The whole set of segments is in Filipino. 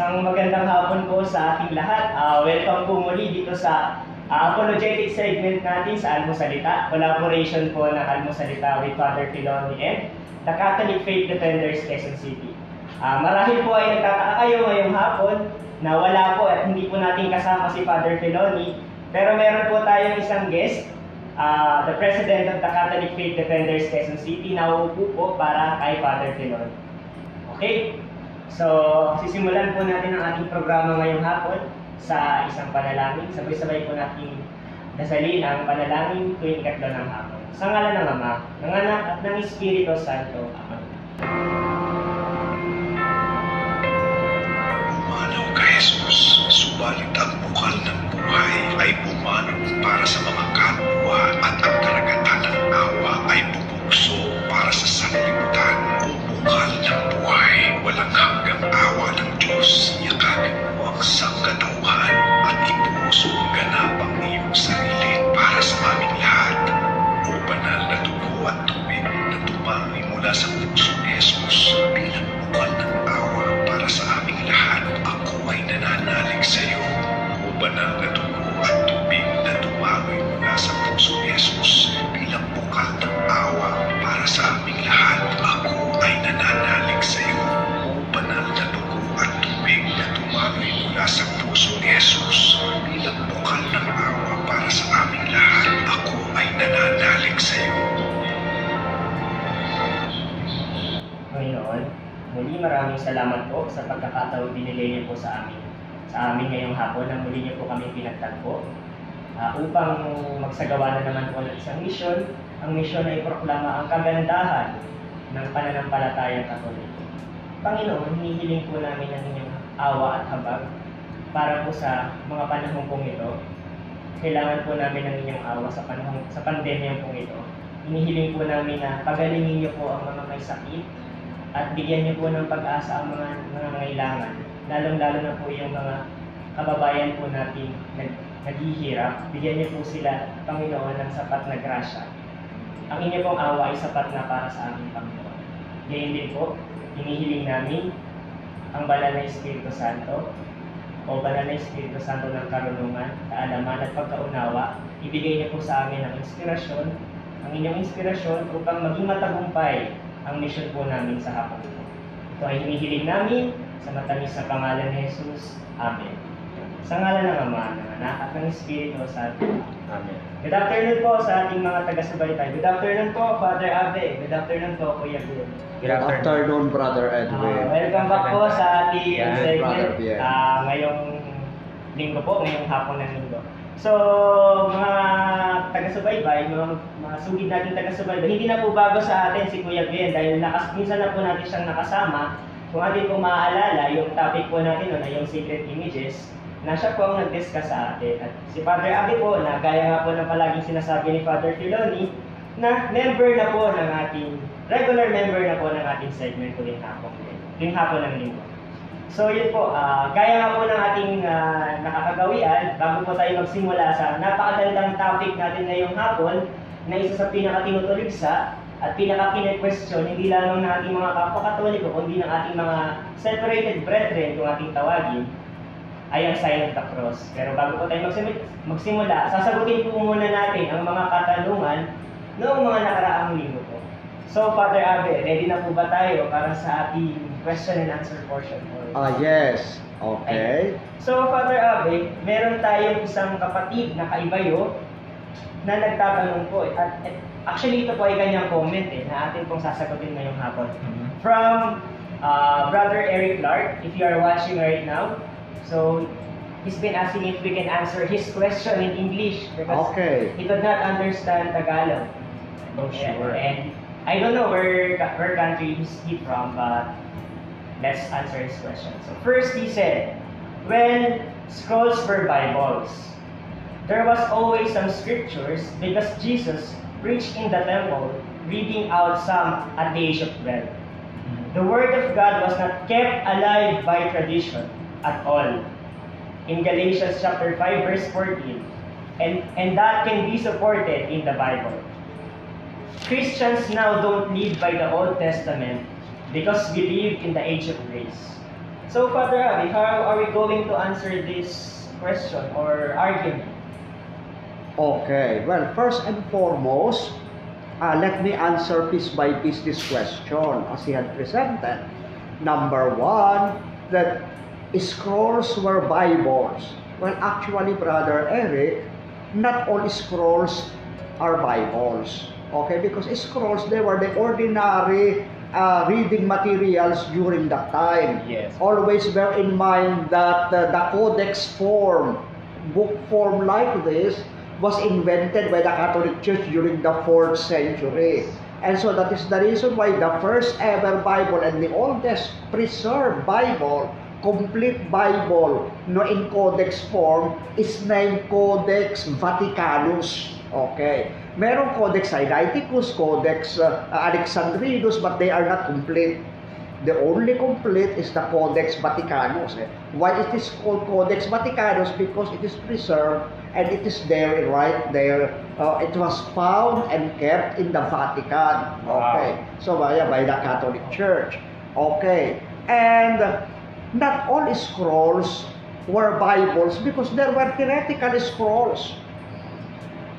Isang magandang hapon po sa ating lahat. Ah, welcome po muli dito sa ah, apologetic segment natin sa Almusalita. Collaboration po ng Almusalita with Father Filoni and the Catholic Faith Defenders Quezon City. Ah, marahil po ay nagtataka kayo ngayong hapon na wala po at hindi po natin kasama si Father Filoni. Pero meron po tayong isang guest, ah, the President of the Catholic Faith Defenders Quezon City, na uupo po para kay Father Filoni. Okay? So, sisimulan po natin ang ating programa ngayong hapon sa isang panalangin. Sabay-sabay po natin dasalin ang panalangin tuwing ikatlo ng hapon. Sa ngalan ng Ama, ng Anak at ng Espiritu Santo. Amen. Pumanaw ka, Jesus, subalit ang bukal ng buhay ay pumanong para sa mga kapwa at ang karagatan salamat po sa pagkakataon binigay niyo po sa amin. Sa amin ngayong hapon na muli niyo po kami pinagtagpo ah, upang magsagawa na naman po ng isang misyon. Ang misyon ay proklama ang kagandahan ng pananampalatayang katoliko. Panginoon, hinihiling po namin ang inyong awa at habag para po sa mga panahon pong ito. Kailangan po namin ng inyong awa sa panahon sa pandemya pong ito. Hinihiling po namin na pagalingin niyo po ang mga may sakit at bigyan niyo po ng pag-asa ang mga nangailangan, lalong-lalo na po yung mga kababayan po natin nag, naghihirap. Bigyan niyo po sila, Panginoon, ng sapat na grasya. Ang inyo pong awa ay sapat na para sa aming Panginoon. Gayon din po, hinihiling namin ang banal na Espiritu Santo o banal na Espiritu Santo ng karunungan, kaalaman at pagkaunawa. Ibigay niyo po sa amin ang inspirasyon, ang inyong inspirasyon upang maging matagumpay ang mission po namin sa hapon ito. Ito ay hinihiling namin sa matamis na pangalan ni Jesus. Amen. Sa ngalan ng Ama, ng Anak at ng Espiritu Santo. Amen. Good afternoon po sa ating mga taga-subaybay. Good afternoon po, Father Abe. Good afternoon po, Kuya Bill. Good Good afternoon, Brother Edwin. Ah, welcome back po sa ating Yan, segment ah, ngayong linggo po, ngayong hapon ng linggo. So, mga taga-subaybay, mga, mga sugid natin taga-subaybay, hindi na po bago sa atin si Kuya Bien dahil nakas, minsan na po natin siyang nakasama. Kung atin po maaalala, yung topic po natin nun ay yung secret images, na siya po ang nag-discuss sa atin. At si Father Abi po, na gaya nga po ng palaging sinasabi ni Father Filoni, na member na po ng ating, regular member na po ng ating segment tuwing hapon. Tuwing hapon ng linggo. So yun po, ah, gaya nga po ng ating ah, nakakagawian, bago po tayo magsimula sa napakagandang topic natin ngayong hapon, na isa sa pinaka-tinutuligsa at pinaka-question, hindi lamang ng ating mga kapwa-katoliko, kundi ng ating mga separated brethren, kung ating tawagin, ay ang sign of the cross. Pero bago po tayo magsimula sasagutin po muna natin ang mga katanungan noong mga nakaraang linggo po. So, Father Abe, ready na po ba tayo para sa ating question and answer portion? Ah, yes. Okay. So, Father Abe, meron tayong isang kapatid na kaibayo na nagtatanong po. At, at actually, ito po ay kanyang comment eh, na atin pong sasagutin ngayong hapon. From uh, Brother Eric Clark, if you are watching right now. So, he's been asking if we can answer his question in English because Okay. he could not understand Tagalog. Oh, sure. And I don't know where where country he's he from, but let's answer his question. So first he said, when scrolls were Bibles, there was always some scriptures because Jesus preached in the temple, reading out some at the age of 12. The word of God was not kept alive by tradition at all. In Galatians chapter 5 verse 14, and, and that can be supported in the Bible. Christians now don't live by the Old Testament because we live in the age of grace. So, Father Abby, how are we going to answer this question or argument? Okay, well, first and foremost, uh, let me answer piece by piece this question as he had presented. Number one, that scrolls were Bibles. Well, actually, Brother Eric, not all scrolls are Bibles. Okay, because scrolls, they were the ordinary uh, reading materials during that time. Yes. Always bear in mind that uh, the codex form, book form like this, was invented by the Catholic Church during the 4th century. And so that is the reason why the first ever Bible and the oldest preserved Bible, complete Bible, no in codex form, is named Codex Vaticanus. Okay. Merong Codex Sinaiticus, Codex uh, Alexandrinus, but they are not complete. The only complete is the Codex Vaticanus. eh. Why it is called Codex Vaticanus? Because it is preserved and it is there, right there. Uh, it was found and kept in the Vatican. Okay. So by, by the Catholic Church. Okay. And not all scrolls were Bibles because there were heretical scrolls.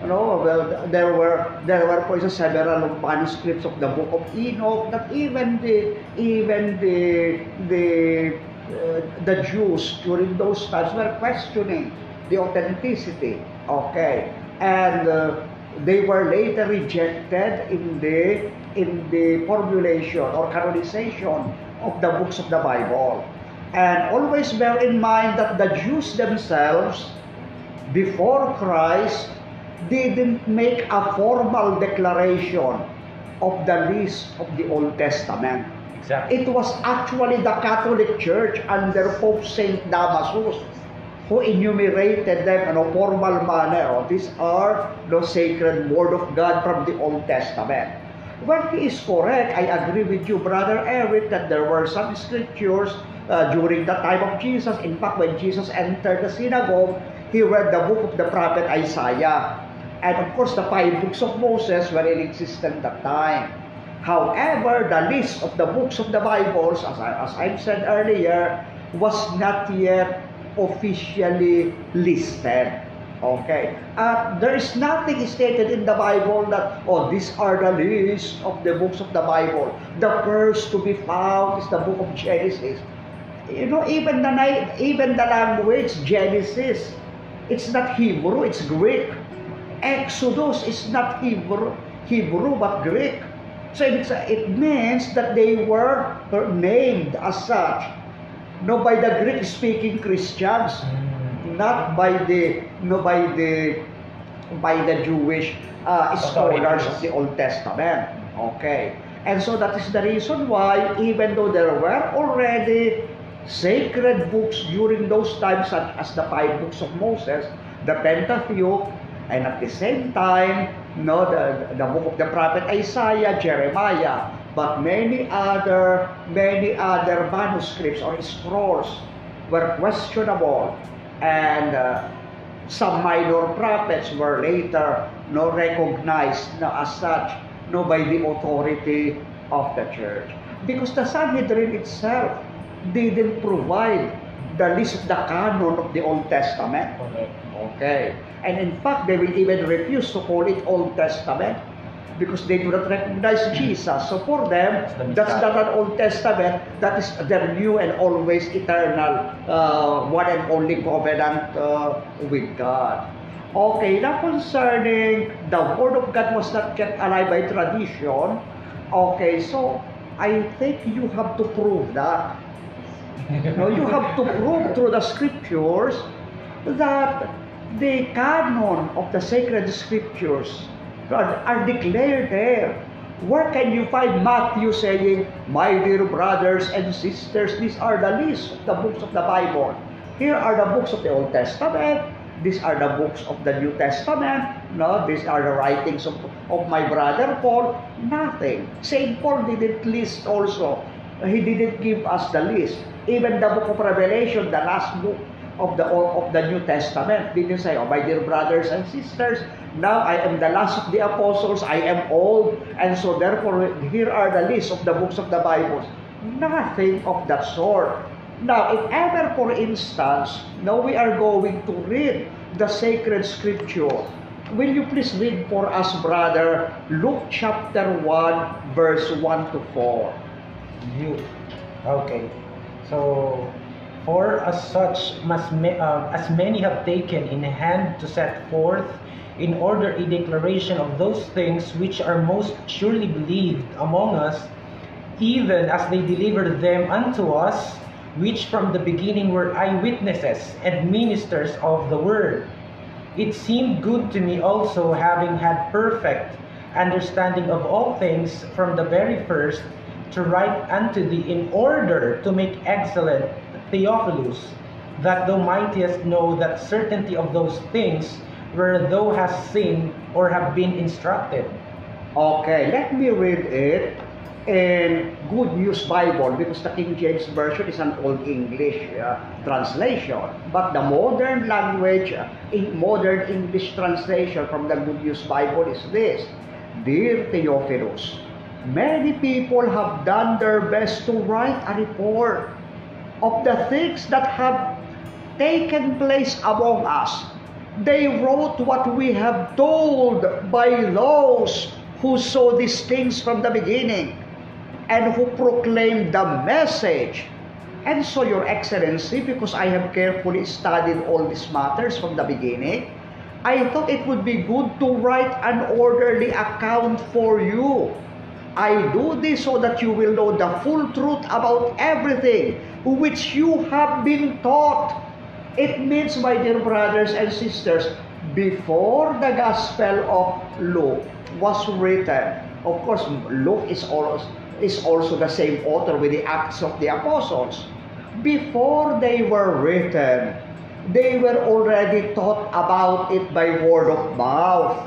Know, well, there were there were example, several manuscripts of the Book of Enoch that even the even the the uh, the Jews during those times were questioning the authenticity. Okay, and uh, they were later rejected in the in the formulation or canonization of the books of the Bible. And always bear in mind that the Jews themselves, before Christ, didn't make a formal declaration of the list of the Old Testament. Exactly. It was actually the Catholic Church under Pope Saint Damasus who enumerated them in a formal manner. Oh, these are the sacred word of God from the Old Testament. Well, he is correct. I agree with you, Brother Eric, that there were some scriptures uh, during the time of Jesus. In fact, when Jesus entered the synagogue, he read the book of the prophet Isaiah. And of course, the five books of Moses were in existence at that time. However, the list of the books of the Bibles, as, I, as I've said earlier, was not yet officially listed. Okay. Uh, there is nothing stated in the Bible that, oh, these are the list of the books of the Bible. The first to be found is the book of Genesis. You know, even the even the language Genesis, it's not Hebrew, it's Greek. Exodus is not Hebrew, Hebrew but Greek. So it, means that they were named as such, no by the Greek-speaking Christians, not by the no by the by the Jewish uh, scholars of the Old Testament. Okay. And so that is the reason why even though there were already sacred books during those times such as the five books of Moses, the Pentateuch, and at the same time, no, the, the book of the prophet Isaiah, Jeremiah, but many other many other manuscripts or scrolls were questionable and uh, some minor prophets were later no recognized no, as such no by the authority of the church because the Sanhedrin itself didn't provide the list of the canon of the Old Testament. Okay. And in fact, they will even refuse to call it Old Testament because they do not recognize Jesus. So for them, That's the that's not an Old Testament. That is their new and always eternal uh, one and only covenant uh, with God. Okay, now concerning the Word of God was not kept alive by tradition. Okay, so I think you have to prove that. No, you have to prove through the scriptures that the canon of the sacred scriptures are, are declared there. Where can you find Matthew saying, My dear brothers and sisters, these are the list of the books of the Bible. Here are the books of the Old Testament. These are the books of the New Testament. No, these are the writings of, of my brother Paul. Nothing. St. Paul didn't list also. He didn't give us the list. Even the book of Revelation, the last book of the of the New Testament, didn't say, "Oh, my dear brothers and sisters, now I am the last of the apostles. I am old, and so therefore here are the list of the books of the Bible." Nothing of that sort. Now, if ever, for instance, now we are going to read the sacred scripture, will you please read for us, brother, Luke chapter 1, verse 1 to 4? You. Okay. So, for as such, must ma- uh, as many have taken in hand to set forth in order a declaration of those things which are most surely believed among us, even as they delivered them unto us, which from the beginning were eyewitnesses and ministers of the word. It seemed good to me also, having had perfect understanding of all things from the very first, to write unto thee in order to make excellent Theophilus, that thou mightest know that certainty of those things where thou hast seen or have been instructed. Okay, let me read it in Good News Bible because the King James Version is an Old English uh, translation. But the modern language, uh, in modern English translation from the Good News Bible is this Dear Theophilus, many people have done their best to write a report of the things that have taken place among us. They wrote what we have told by those who saw these things from the beginning and who proclaimed the message. And so, Your Excellency, because I have carefully studied all these matters from the beginning, I thought it would be good to write an orderly account for you. I do this so that you will know the full truth about everything which you have been taught. It means, my dear brothers and sisters, before the Gospel of Luke was written, of course, Luke is also, is also the same author with the Acts of the Apostles. Before they were written, they were already taught about it by word of mouth.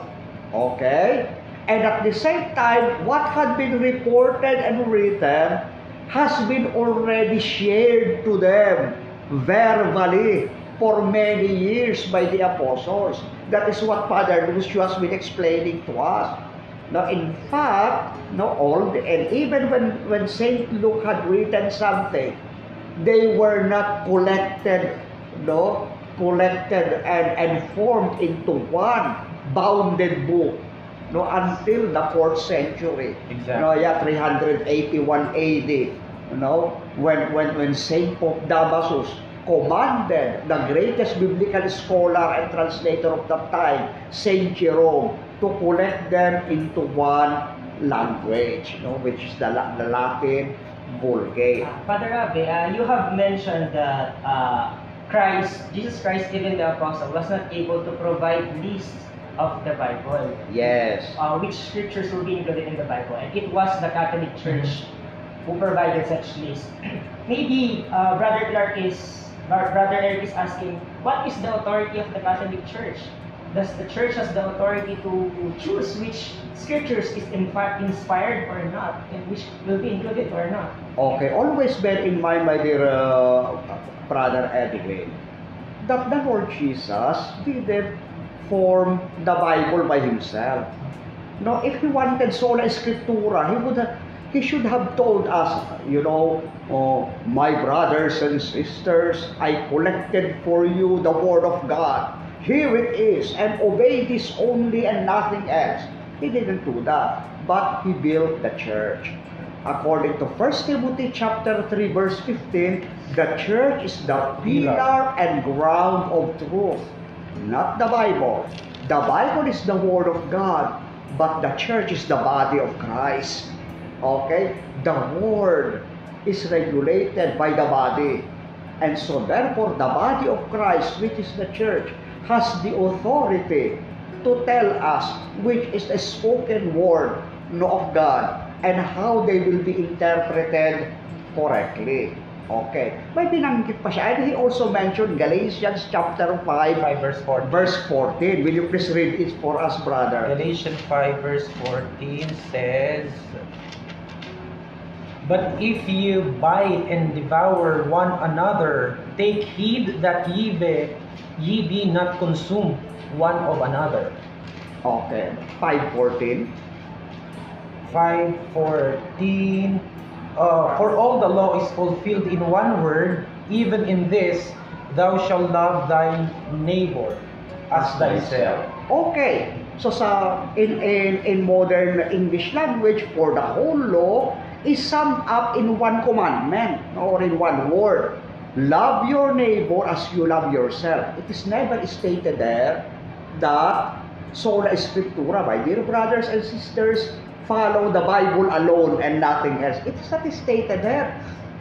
Okay? And at the same time, what had been reported and written has been already shared to them verbally for many years by the apostles. That is what Father Lucio has been explaining to us. Now, in fact, no, the, and even when, when Saint Luke had written something, they were not collected, no, collected and, and formed into one bounded book no until the fourth century. Exactly. no yeah 381 AD you know when when when Saint Pope Damasus commanded the greatest biblical scholar and translator of that time Saint Jerome to collect them into one language you know which is the, the Latin Vulgate. Uh, Father Abe, uh, you have mentioned that uh, Christ, Jesus Christ, even the apostle, was not able to provide lists of the Bible. yes Uh, which scriptures will be included in the Bible, and it was the Catholic Church who provided such list. Maybe uh, Brother Clark is, Brother Eric is asking, what is the authority of the Catholic Church? Does the church has the authority to choose which scriptures is in fact inspired or not, and which will be included or not? Okay, always bear in mind, my dear uh, brother Edwin, that the Lord Jesus didn't form the Bible by himself. No, if he wanted sola scriptura, he would have, he should have told us, you know, oh, my brothers and sisters, I collected for you the word of God. Here it is, and obey this only and nothing else. He didn't do that, but he built the church. According to 1 Timothy chapter 3 verse 15, the church is the pillar and ground of truth, not the Bible. The Bible is the word of God, but the church is the body of Christ. Okay? The word is regulated by the body. And so therefore the body of Christ, which is the church, has the authority to tell us which is the spoken word of God and how they will be interpreted correctly. Okay. May binanggit pa siya. And he also mentioned Galatians chapter 5, 5 verse 14. verse 14. Will you please read it for us, brother? Galatians 5 verse 14 says, But if you bite and devour one another, take heed that ye be, ye be not consumed one of another. Okay. 5.14. 5.14 uh, For all the law is fulfilled in one word, even in this thou shalt love thy neighbor as thyself. Okay. So sa in in in modern English language for the whole law is summed up in one commandment or in one word. Love your neighbor as you love yourself. It is never stated there that sola scriptura, my dear brothers and sisters, follow the Bible alone and nothing else. It is not stated there.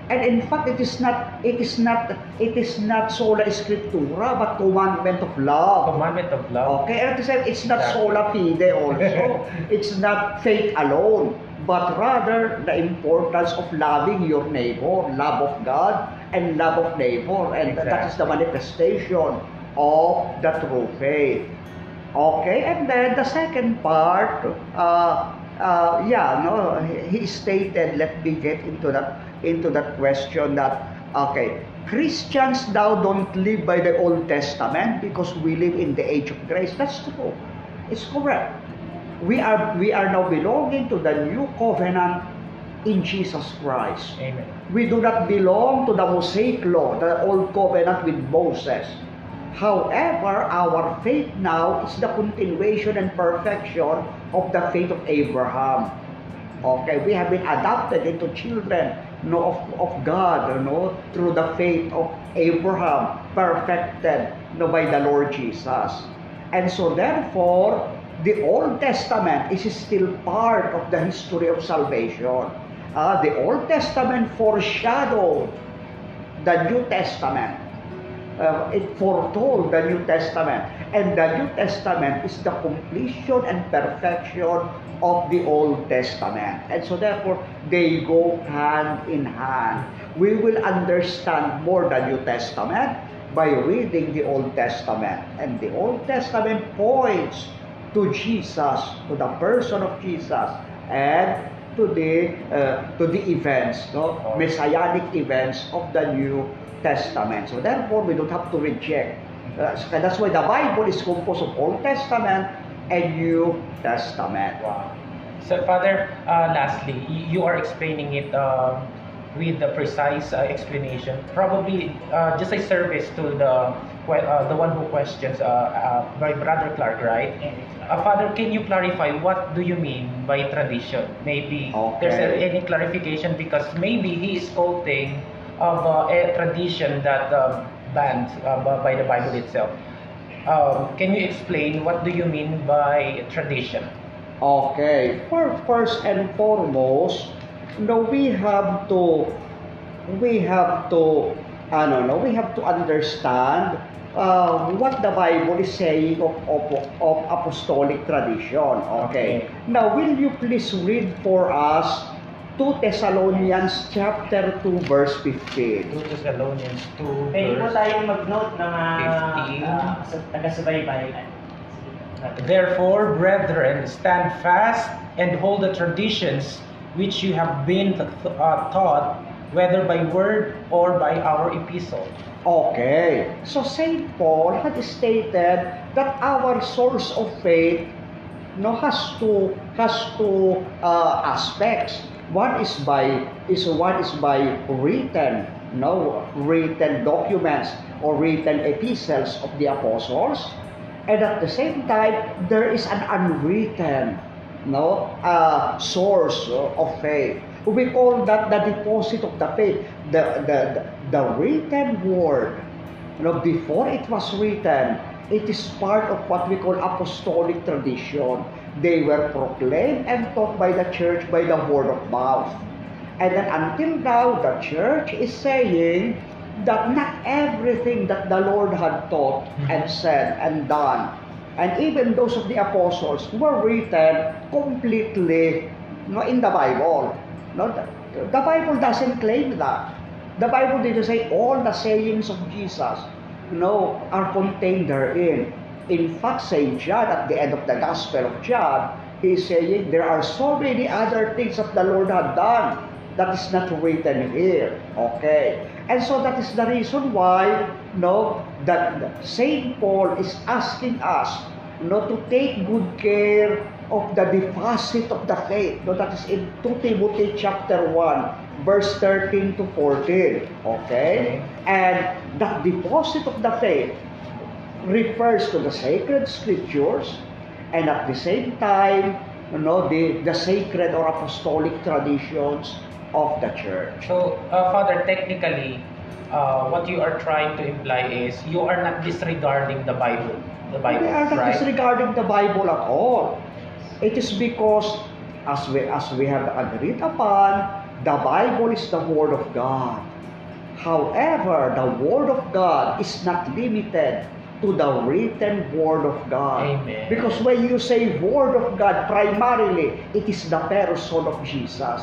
And in fact, it is not, it is not, it is not sola scriptura, but commandment of love. Commandment of love. Okay, and the same, it's not sola fide also. it's not faith alone, but rather the importance of loving your neighbor, love of God and love of neighbor, and that is the manifestation of the true faith. Okay, and then the second part, uh, uh, yeah, no, he stated. Let me get into that into that question that okay, Christians now don't live by the Old Testament because we live in the age of grace. That's true. It's correct. We are we are now belonging to the new covenant in Jesus Christ. Amen. We do not belong to the Mosaic law, the old covenant with Moses. However, our faith now is the continuation and perfection of the faith of Abraham. Okay, we have been adopted into children no, of, of God know, through the faith of Abraham, perfected no, by the Lord Jesus. And so therefore, the Old Testament is still part of the history of salvation. Uh, the Old Testament foreshadowed the New Testament. Uh, it foretold the New Testament. And the New Testament is the completion and perfection of the Old Testament. And so therefore, they go hand in hand. We will understand more the New Testament by reading the Old Testament. And the Old Testament points to Jesus, to the person of Jesus, and to the uh, to the events, no, messianic events of the New Testament. So therefore, we don't have to reject. Uh, that's why the Bible is composed of Old Testament and New Testament. Wow. So, Father, uh, lastly, you are explaining it um, with the precise uh, explanation. Probably uh, just a service to the uh, the one who questions, uh, uh, by Brother Clark, right? Uh, Father, can you clarify what do you mean by tradition? Maybe there's a, any clarification because maybe he is quoting of uh, a tradition that um, banned uh, by- the Bible itself. Um, can you explain what do you mean by tradition? Okay, for first and foremost, no, we have to, we have to, I don't know, we have to understand uh, what the Bible is saying of, of, of apostolic tradition. Okay. Okay. Now, will you please read for us 2 Thessalonians chapter 2 verse 15? 2 Thessalonians 2 Pwede po verse tayong mag-note ng uh, 15. uh, sa- taga-subaybay. Therefore, brethren, stand fast and hold the traditions which you have been uh, taught, whether by word or by our epistle. Okay. So St. Paul had stated that our source of faith no has two has two uh, aspects. One is by is one is by written no written documents or written epistles of the apostles, and at the same time there is an unwritten no uh, source of faith. We call that the deposit of the faith, the the the, the written word. You know, before it was written, it is part of what we call apostolic tradition. They were proclaimed and taught by the church by the word of mouth. And then until now, the church is saying that not everything that the Lord had taught and said and done, and even those of the apostles were written completely no, in the Bible. No, the, the Bible doesn't claim that. The Bible didn't say all the sayings of Jesus no, are contained therein. In fact, St. John, at the end of the Gospel of John, he is saying there are so many other things that the Lord had done that is not written here. Okay. And so that is the reason why no, that St. Paul is asking us no, to take good care of the deposit of the faith. No, that is in 2 Timothy chapter 1, verse 13 to 14. Okay? And that deposit of the faith refers to the sacred scriptures and at the same time, you know, the, the sacred or apostolic traditions of the church. So, uh, Father, technically, uh, what you are trying to imply is you are not disregarding the Bible. The Bible, We are not right? disregarding the Bible at all. It is because, as we, as we have agreed upon, the Bible is the Word of God. However, the Word of God is not limited to the written Word of God. Amen. Because when you say Word of God, primarily, it is the person of Jesus.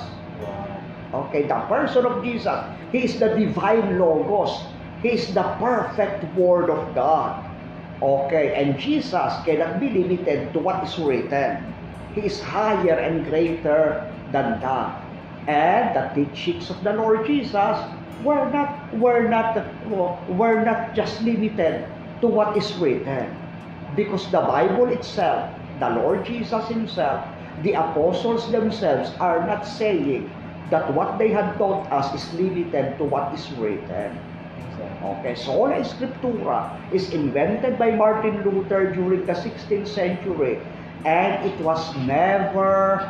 Okay, the person of Jesus, He is the divine Logos. He is the perfect Word of God. Okay, and Jesus cannot be limited to what is written. He is higher and greater than that. And the teachings of the Lord Jesus were not were not were not just limited to what is written. Because the Bible itself, the Lord Jesus Himself, the apostles themselves are not saying that what they had taught us is limited to what is written. Okay, sola scriptura is invented by Martin Luther during the 16th century and it was never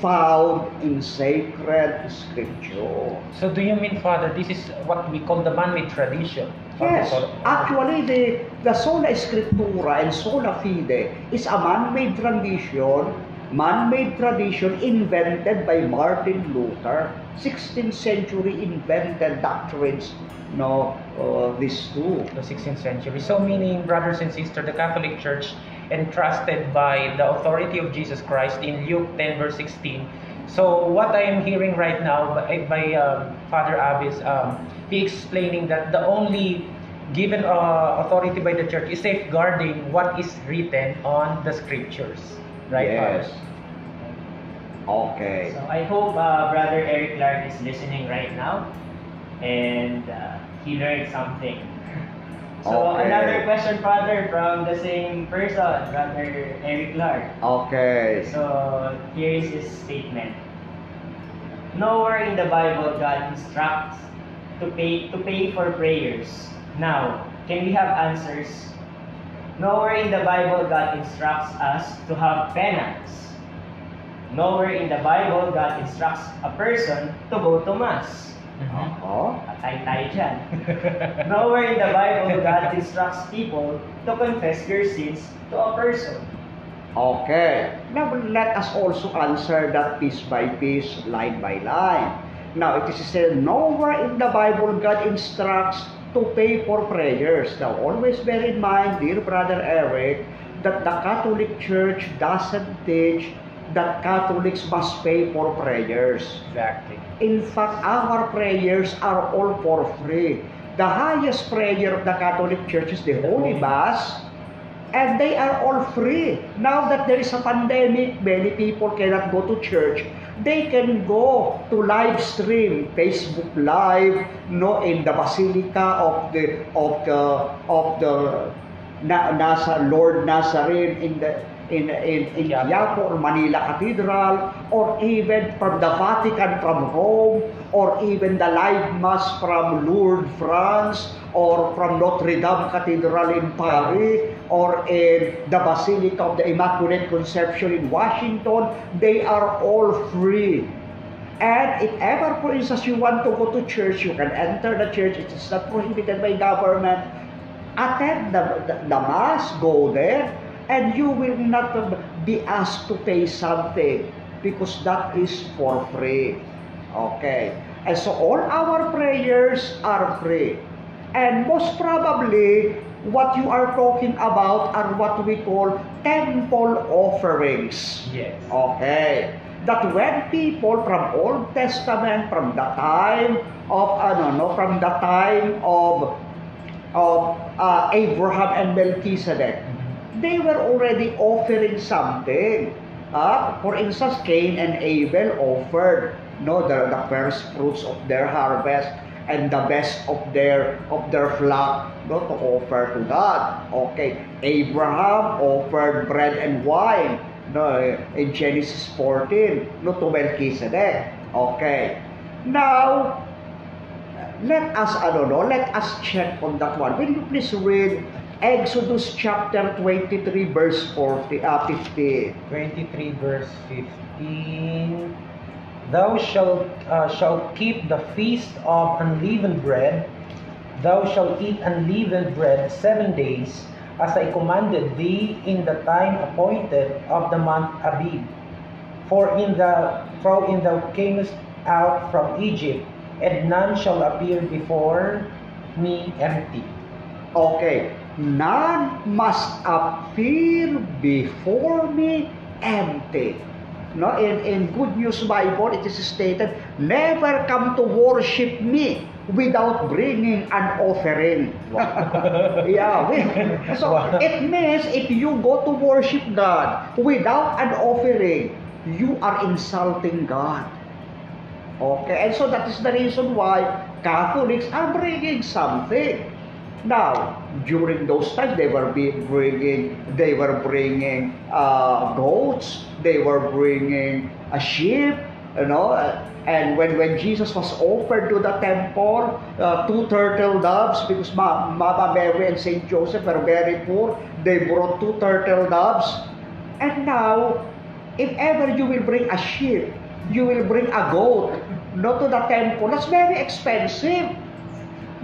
found in sacred scripture. So, do you mean, Father, this is what we call the man-made tradition? Yes, actually the, the sola scriptura and sola fide is a man-made tradition, man-made tradition invented by Martin Luther. 16th century invented doctrines, no, uh, these two. the 16th century. So, meaning, brothers and sisters, the Catholic Church entrusted by the authority of Jesus Christ in Luke 10, verse 16. So, what I am hearing right now by, by um, Father Abbas, um, he explaining that the only given uh, authority by the church is safeguarding what is written on the scriptures. Right, yes. Father? Okay. So I hope uh, Brother Eric Clark is listening right now and uh, he learned something. So Okay. another question, Father, from the same person, Brother Eric Clark. Okay. So here is his statement. Nowhere in the Bible God instructs to pay to pay for prayers. Now, can we have answers? Nowhere in the Bible God instructs us to have penance. Nowhere in the Bible God instructs a person to go to mass. Mhm. Oh, Patay tayo dyan. Nowhere in the Bible God instructs people to confess their sins to a person. okay. Now let us also answer that piece by piece, line by line. Now it is said, nowhere in the Bible God instructs to pay for prayers. Now always bear in mind, dear brother Eric, that the Catholic Church doesn't teach that Catholics must pay for prayers. Exactly. In fact, our prayers are all for free. The highest prayer of the Catholic Church is the Holy Mass, and they are all free. Now that there is a pandemic, many people cannot go to church. They can go to live stream, Facebook Live, no, in the Basilica of the of the of the na, nasa Lord Nazarene in the in in in Quiapo. Or Manila Cathedral or even from the Vatican from Rome or even the live mass from Lourdes France or from Notre Dame Cathedral in Paris or in the Basilica of the Immaculate Conception in Washington they are all free and if ever for instance you want to go to church you can enter the church it is not prohibited by government attend the, the, the mass, go there, and you will not be asked to pay something because that is for free. Okay. And so all our prayers are free. And most probably, what you are talking about are what we call temple offerings. Yes. Okay. That when people from Old Testament, from the time of ano no, from the time of of uh, Abraham and Melchizedek, they were already offering something. Uh, for instance, Cain and Abel offered no the, the first fruits of their harvest and the best of their of their flock no, to offer to God. Okay, Abraham offered bread and wine. no, in Genesis 14, no, to Melchizedek. Okay. Now, let us, ano, no, let us check on that one. Will you please read Exodus chapter 23, verse 40, uh, 50. 23 verse 15 Thou shalt, uh, shalt keep the feast of unleavened bread. Thou shalt eat unleavened bread seven days, as I commanded thee in the time appointed of the month Abib. For in the for in thou camest out from Egypt, and none shall appear before me empty. Okay. None must appear before me empty. No, in, in Good News Bible, it is stated, never come to worship me without bringing an offering. yeah, we- so Wow. it means if you go to worship God without an offering, you are insulting God. Okay, and so that is the reason why Catholics are bringing something. Now, during those times, they were bringing, they were bringing uh, goats, they were bringing a sheep, you know. uh, And when, when Jesus was offered to the temple, uh, two turtle doves, because Ma- Mama Mary and Saint Joseph were very poor, they brought two turtle doves. And now, if ever you will bring a sheep, you will bring a goat, not to the temple, that's very expensive.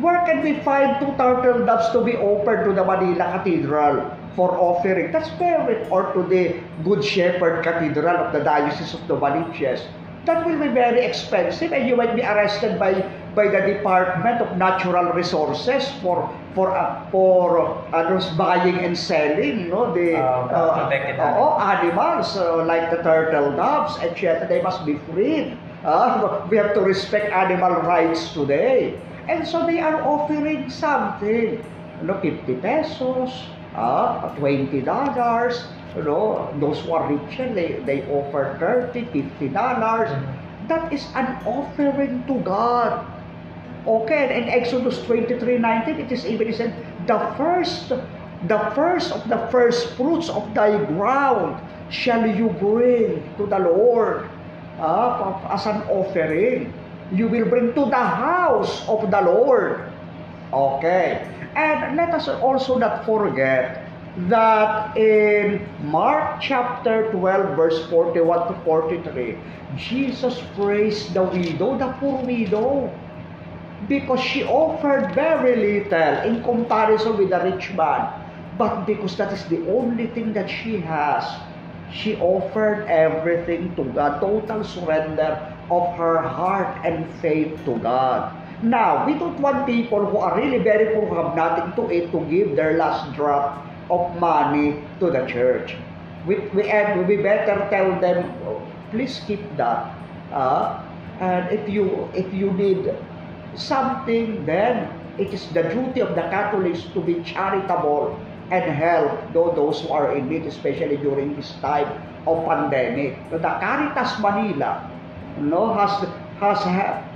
Where can we find two turtle doves to be offered to the Manila Cathedral for offering? That's very, or to the Good Shepherd Cathedral of the Diocese of Novaliches. That will be very expensive and you might be arrested by by the Department of Natural Resources for for uh, for uh, buying and selling, no, the Um, uh, protected oo, animals uh, like the turtle doves, etc. They must be freed. Ah, we have to respect animal rights today. And so they are offering something. No, 50 pesos, ah, 20 dollars. You know, those who are richer, they, they offer 30, 50 dollars. That is an offering to God. Okay, and in Exodus 23, 19, it is even said, the first, the first of the first fruits of thy ground shall you bring to the Lord ah, as an offering. You will bring to the house of the Lord. Okay. And let us also not forget that in Mark chapter 12, verse 41 to 43, Jesus praised the widow, the poor widow because she offered very little in comparison with the rich man. But because that is the only thing that she has, she offered everything to God, total surrender of her heart and faith to God. Now, we don't want people who are really very poor, have nothing to eat, to give their last drop of money to the church. We, we, and we better tell them, "Oh, please keep that. Uh, and if you if you need something, then it is the duty of the Catholics to be charitable and help tho- those who are in need, especially during this time of pandemic. The Caritas Manila no, has, has,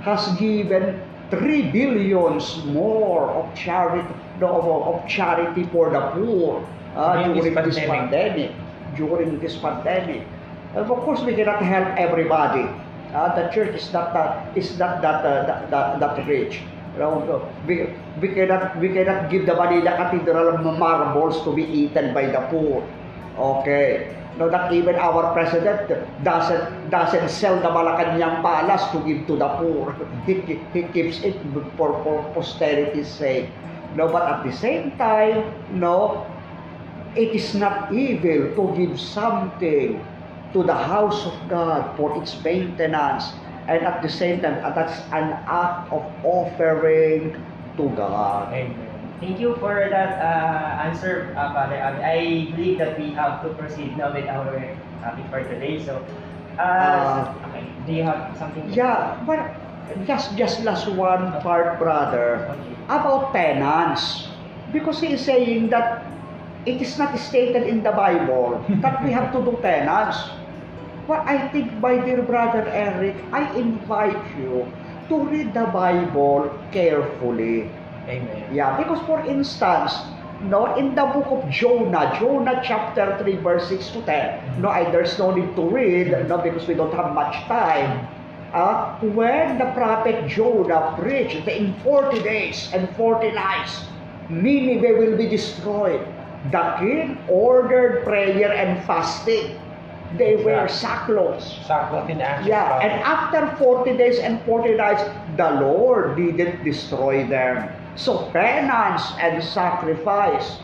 has given 3 billions more of charity, no, of, of charity for the poor uh, During this pandemic. During this pandemic. And of course, we cannot help everybody. Uh, the church is not that is not that uh, that, that, that rich. You know, we, we cannot we cannot give the Manila Cathedral marbles to be eaten by the poor. Okay. No, that even our president doesn't doesn't sell the Malacanang Palace to give to the poor. He, he keeps it for, for posterity's sake. No, but at the same time, no, it is not evil to give something to the house of God for its maintenance. And at the same time, that's an act of offering to God. Amen. Thank you for that uh, answer, uh, Father. Abby. I believe that we have to proceed now with our topic for today. So, uh, Uh, okay. Do you have something? Yeah, but just just last one part, brother, Okay. about penance. Because he is saying that it is not stated in the Bible that we have to do penance. But I think, my dear brother Eric, I invite you to read the Bible carefully. Amen. Yeah, because for instance, no, in the book of Jonah, Jonah chapter 3, verse 6 to 10. No, I, there's no need to read, no, because we don't have much time. Uh, when the prophet Jonah preached that in 40 days and 40 nights, Nineveh will be destroyed. The king ordered prayer and fasting. They wear sackcloth. Sackcloth and ashes. Yeah, and after 40 days and 40 nights, the Lord didn't destroy them. So penance and sacrifice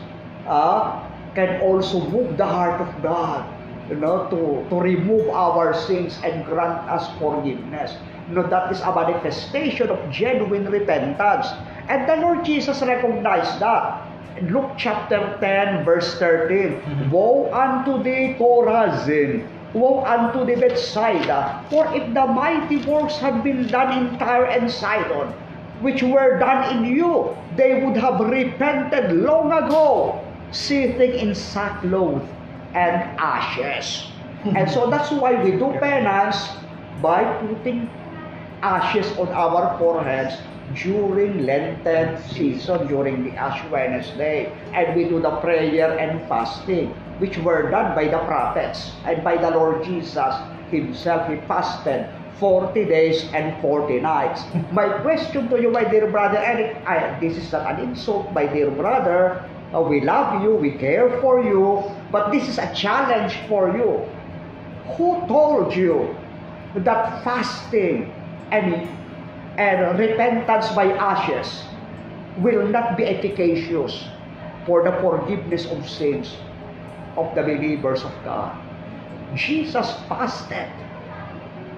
uh, can also move the heart of God, you know, to, to remove our sins and grant us forgiveness. You know, that is a manifestation of genuine repentance. And the Lord Jesus recognized that. Luke chapter 10, verse 13, Woe unto thee, Chorazin! Woe unto thee, Bethsaida! For if the mighty works had been done in Tyre and Sidon, which were done in you, they would have repented long ago, sitting in sackcloth and ashes. and so that's why we do penance by putting ashes on our foreheads during Lenten season, during the Ash Wednesday. And we do the prayer and fasting, which were done by the prophets and by the Lord Jesus himself. He fasted 40 days and 40 nights. My question to you, my dear brother Eric, I, this is not an insult, my dear brother. Uh, we love you, we care for you, but this is a challenge for you. Who told you that fasting and, and repentance by ashes will not be efficacious for the forgiveness of sins of the believers of God? Jesus fasted.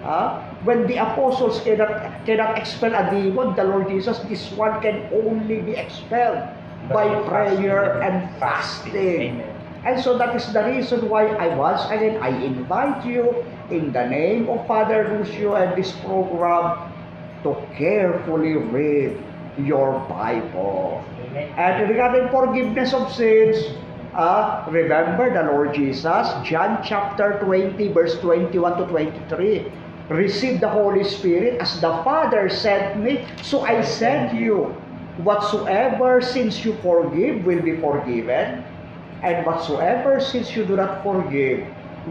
Huh? When the apostles cannot, cannot expel a demon, the Lord Jesus, this one can only be expelled by prayer and fasting. Amen. And so that is the reason why I once again I invite you in the name of Father Lucio and this program to carefully read your Bible. Amen. And regarding forgiveness of sins, uh, remember the Lord Jesus, John chapter 20, verse 21 to 23. Receive the Holy Spirit as the Father sent me, so I send you. Whatsoever sins you forgive will be forgiven, and whatsoever sins you do not forgive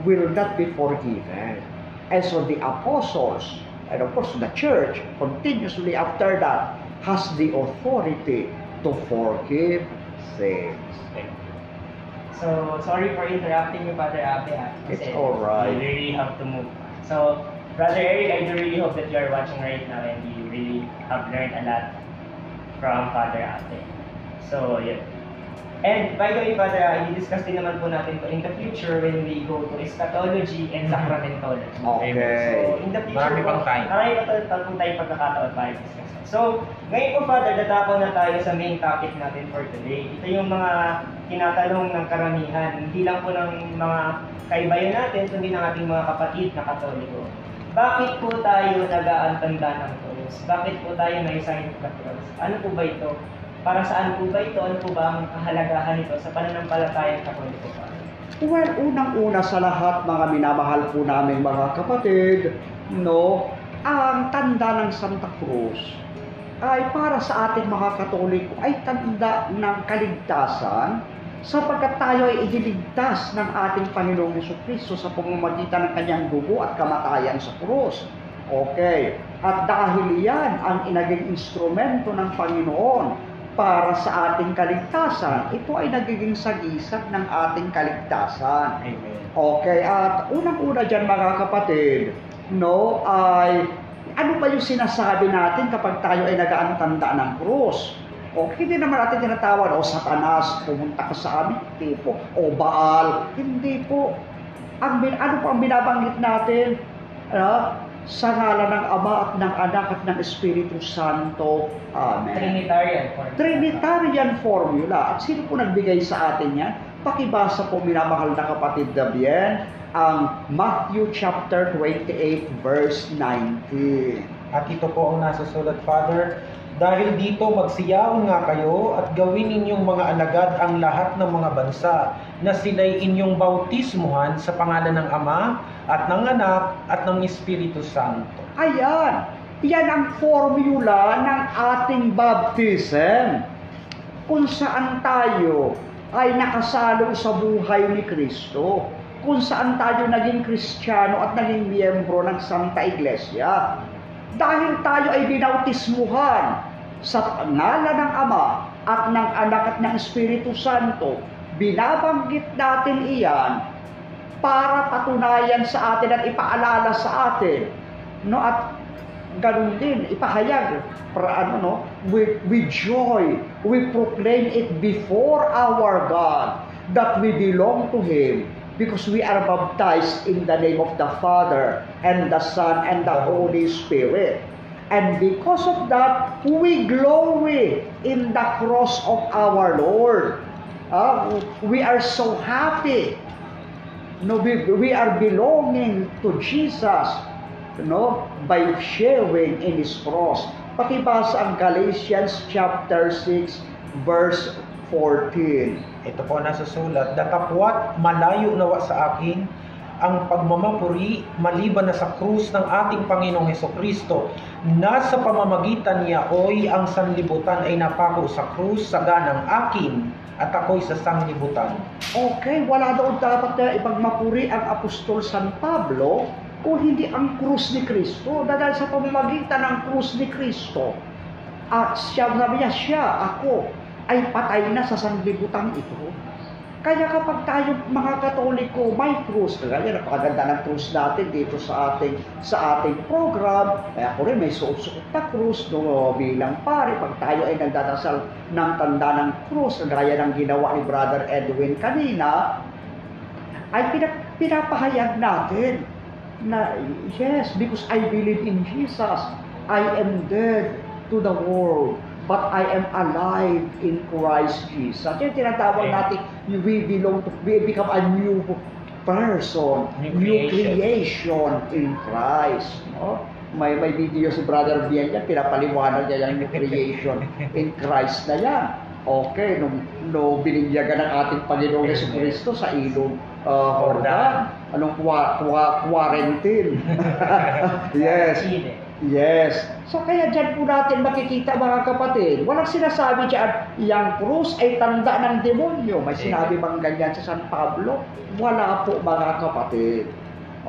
will not be forgiven. And so the apostles, and of course the church, continuously after that, has the authority to forgive sins. So, sorry for interrupting you, Father ah, It's alright. We really have to move. So, Brother Eric, I do really hope that you are watching right now and you really have learned a lot from Father Abe. So, yun. And by the way, Father, uh, i-discuss din naman po natin to in the future when we go to eschatology and sacramentology. Okay. So, in the future Marami pang time. Marami pa po tayong pagkakataon para discuss. So, ngayon po, Father, datapon na tayo sa main topic natin for today. Ito yung mga tinatanong ng karamihan, hindi lang po ng mga kaibayan natin, kundi ng ating mga kapatid na katoliko. Bakit po tayo nag-aantanda ng cross? Bakit po tayo may sign of the cross? Ano po ba ito? Para saan po ba ito? Ano po ba ang kahalagahan nito sa pananampalatayang Father? Well, unang-una sa lahat, mga minamahal po namin mga kapatid, no, ang tanda ng Santa Cruz ay para sa ating mga katoliko ay tanda ng kaligtasan sapagkat tayo ay iniligtas ng ating Panginoong Heso Kristo sa pamamagitan ng kanyang dugo at kamatayan sa krus. Okay. At dahil yan ang inaging instrumento ng Panginoon para sa ating kaligtasan, ito ay nagiging sagisag ng ating kaligtasan. Amen. Okay, at unang-una dyan mga kapatid, no, ay ano ba yung sinasabi natin kapag tayo ay nagaantanda ng krus? O hindi naman natin tinatawag, o satanas, pumunta ka sa amin, hindi po, o Baal, hindi po. Ang, ano po ang binabanggit natin? Ano? Sa ngalan ng Ama at ng Anak at ng Espiritu Santo. Amen. Trinitarian. for Trinitarian formula. At sino po nagbigay sa atin yan? Pakibasa po, minamahal na kapatid na bien, ang Matthew chapter 28 verse 19. At ito po ang nasa sulat, Father, dahil dito magsiyaon nga kayo at gawin ninyong mga alagad ang lahat ng mga bansa na sila'y inyong bautismuhan sa pangalan ng Ama at ng Anak at ng Espiritu Santo. Ayan, yan ang formula ng ating baptism. kung saan tayo ay nakasalong sa buhay ni Kristo, kung saan tayo naging Kristiyano at naging miyembro ng Santa Iglesia. Dahil tayo ay binautismuhan sa ngalan ng Ama at ng Anak at ng Espiritu Santo, binabanggit natin iyan para patunayan sa atin at ipaalala sa atin no? At ganun din ipahayag para ano no? With, with joy we proclaim it before our God that we belong to him because we are baptized in the name of the Father and the Son and the Holy Spirit and because of that we glory in the cross of our Lord. Ah, we are so happy. No we, we are belonging to Jesus no by sharing in his cross. Pakibasa ang Galatians chapter 6 verse 14 Ito po nasa sulat, Datapwat malayo nawa sa akin ang pagmamapuri maliban na sa krus ng ating Panginoong Heso Kristo. Nasa pamamagitan niya oy ang sanlibutan ay napako sa krus sa ganang akin at ako'y sa sanglibutan. Okay, wala doon dapat na ipagmapuri ang Apostol San Pablo kung hindi ang krus ni Kristo. Dahil sa pamamagitan ng krus ni Kristo, at siya, sabi niya, siya, ako, ay patay na sa sanlibutan ito. Kaya kapag tayo mga Katoliko may krus, kagaya napakaganda ng krus natin dito sa ating sa ating program. Kaya ako rin may suot-suot na krus no, bilang pare. Pag tayo ay nagdadasal ng tanda ng krus, kagaya ng ginawa ni Brother Edwin kanina, ay pinap pinapahayag natin na yes, because I believe in Jesus, I am dead to the world but I am alive in Christ Jesus. Yan tinatawag Amen. Natin, we belong to, we become a new person, New new creation. creation in Christ. No? May may video si Brother Bien yan, pinapaliwanag niya yung new creation in Christ na yan. Okay, nung no, binigyagan ng ating Panginoong. Yesu Cristo sa ilog uh, Jordan. Anong kwa, kwa, quarantine? yes. Yes. So kaya dyan po natin makikita mga kapatid, walang sinasabi dyan, yang krus ay tanda ng demonyo. May sinabi bang ganyan sa San Pablo? Wala po mga kapatid.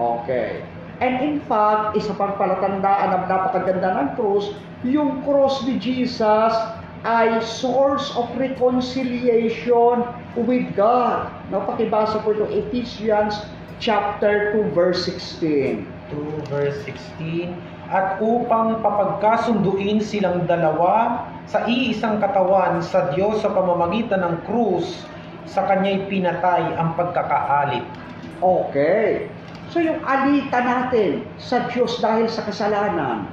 Okay. And in fact, isa pang palatandaan na napakaganda ng krus, yung cross ni Jesus ay source of reconciliation with God. No, pakibasa po ito, Ephesians chapter 2 verse 16. 2 verse 16 at upang papagkasunduin silang dalawa sa iisang katawan sa Diyos sa pamamagitan ng krus sa kanya'y pinatay ang pagkakaalit. Okay. So yung alitan natin sa Diyos dahil sa kasalanan,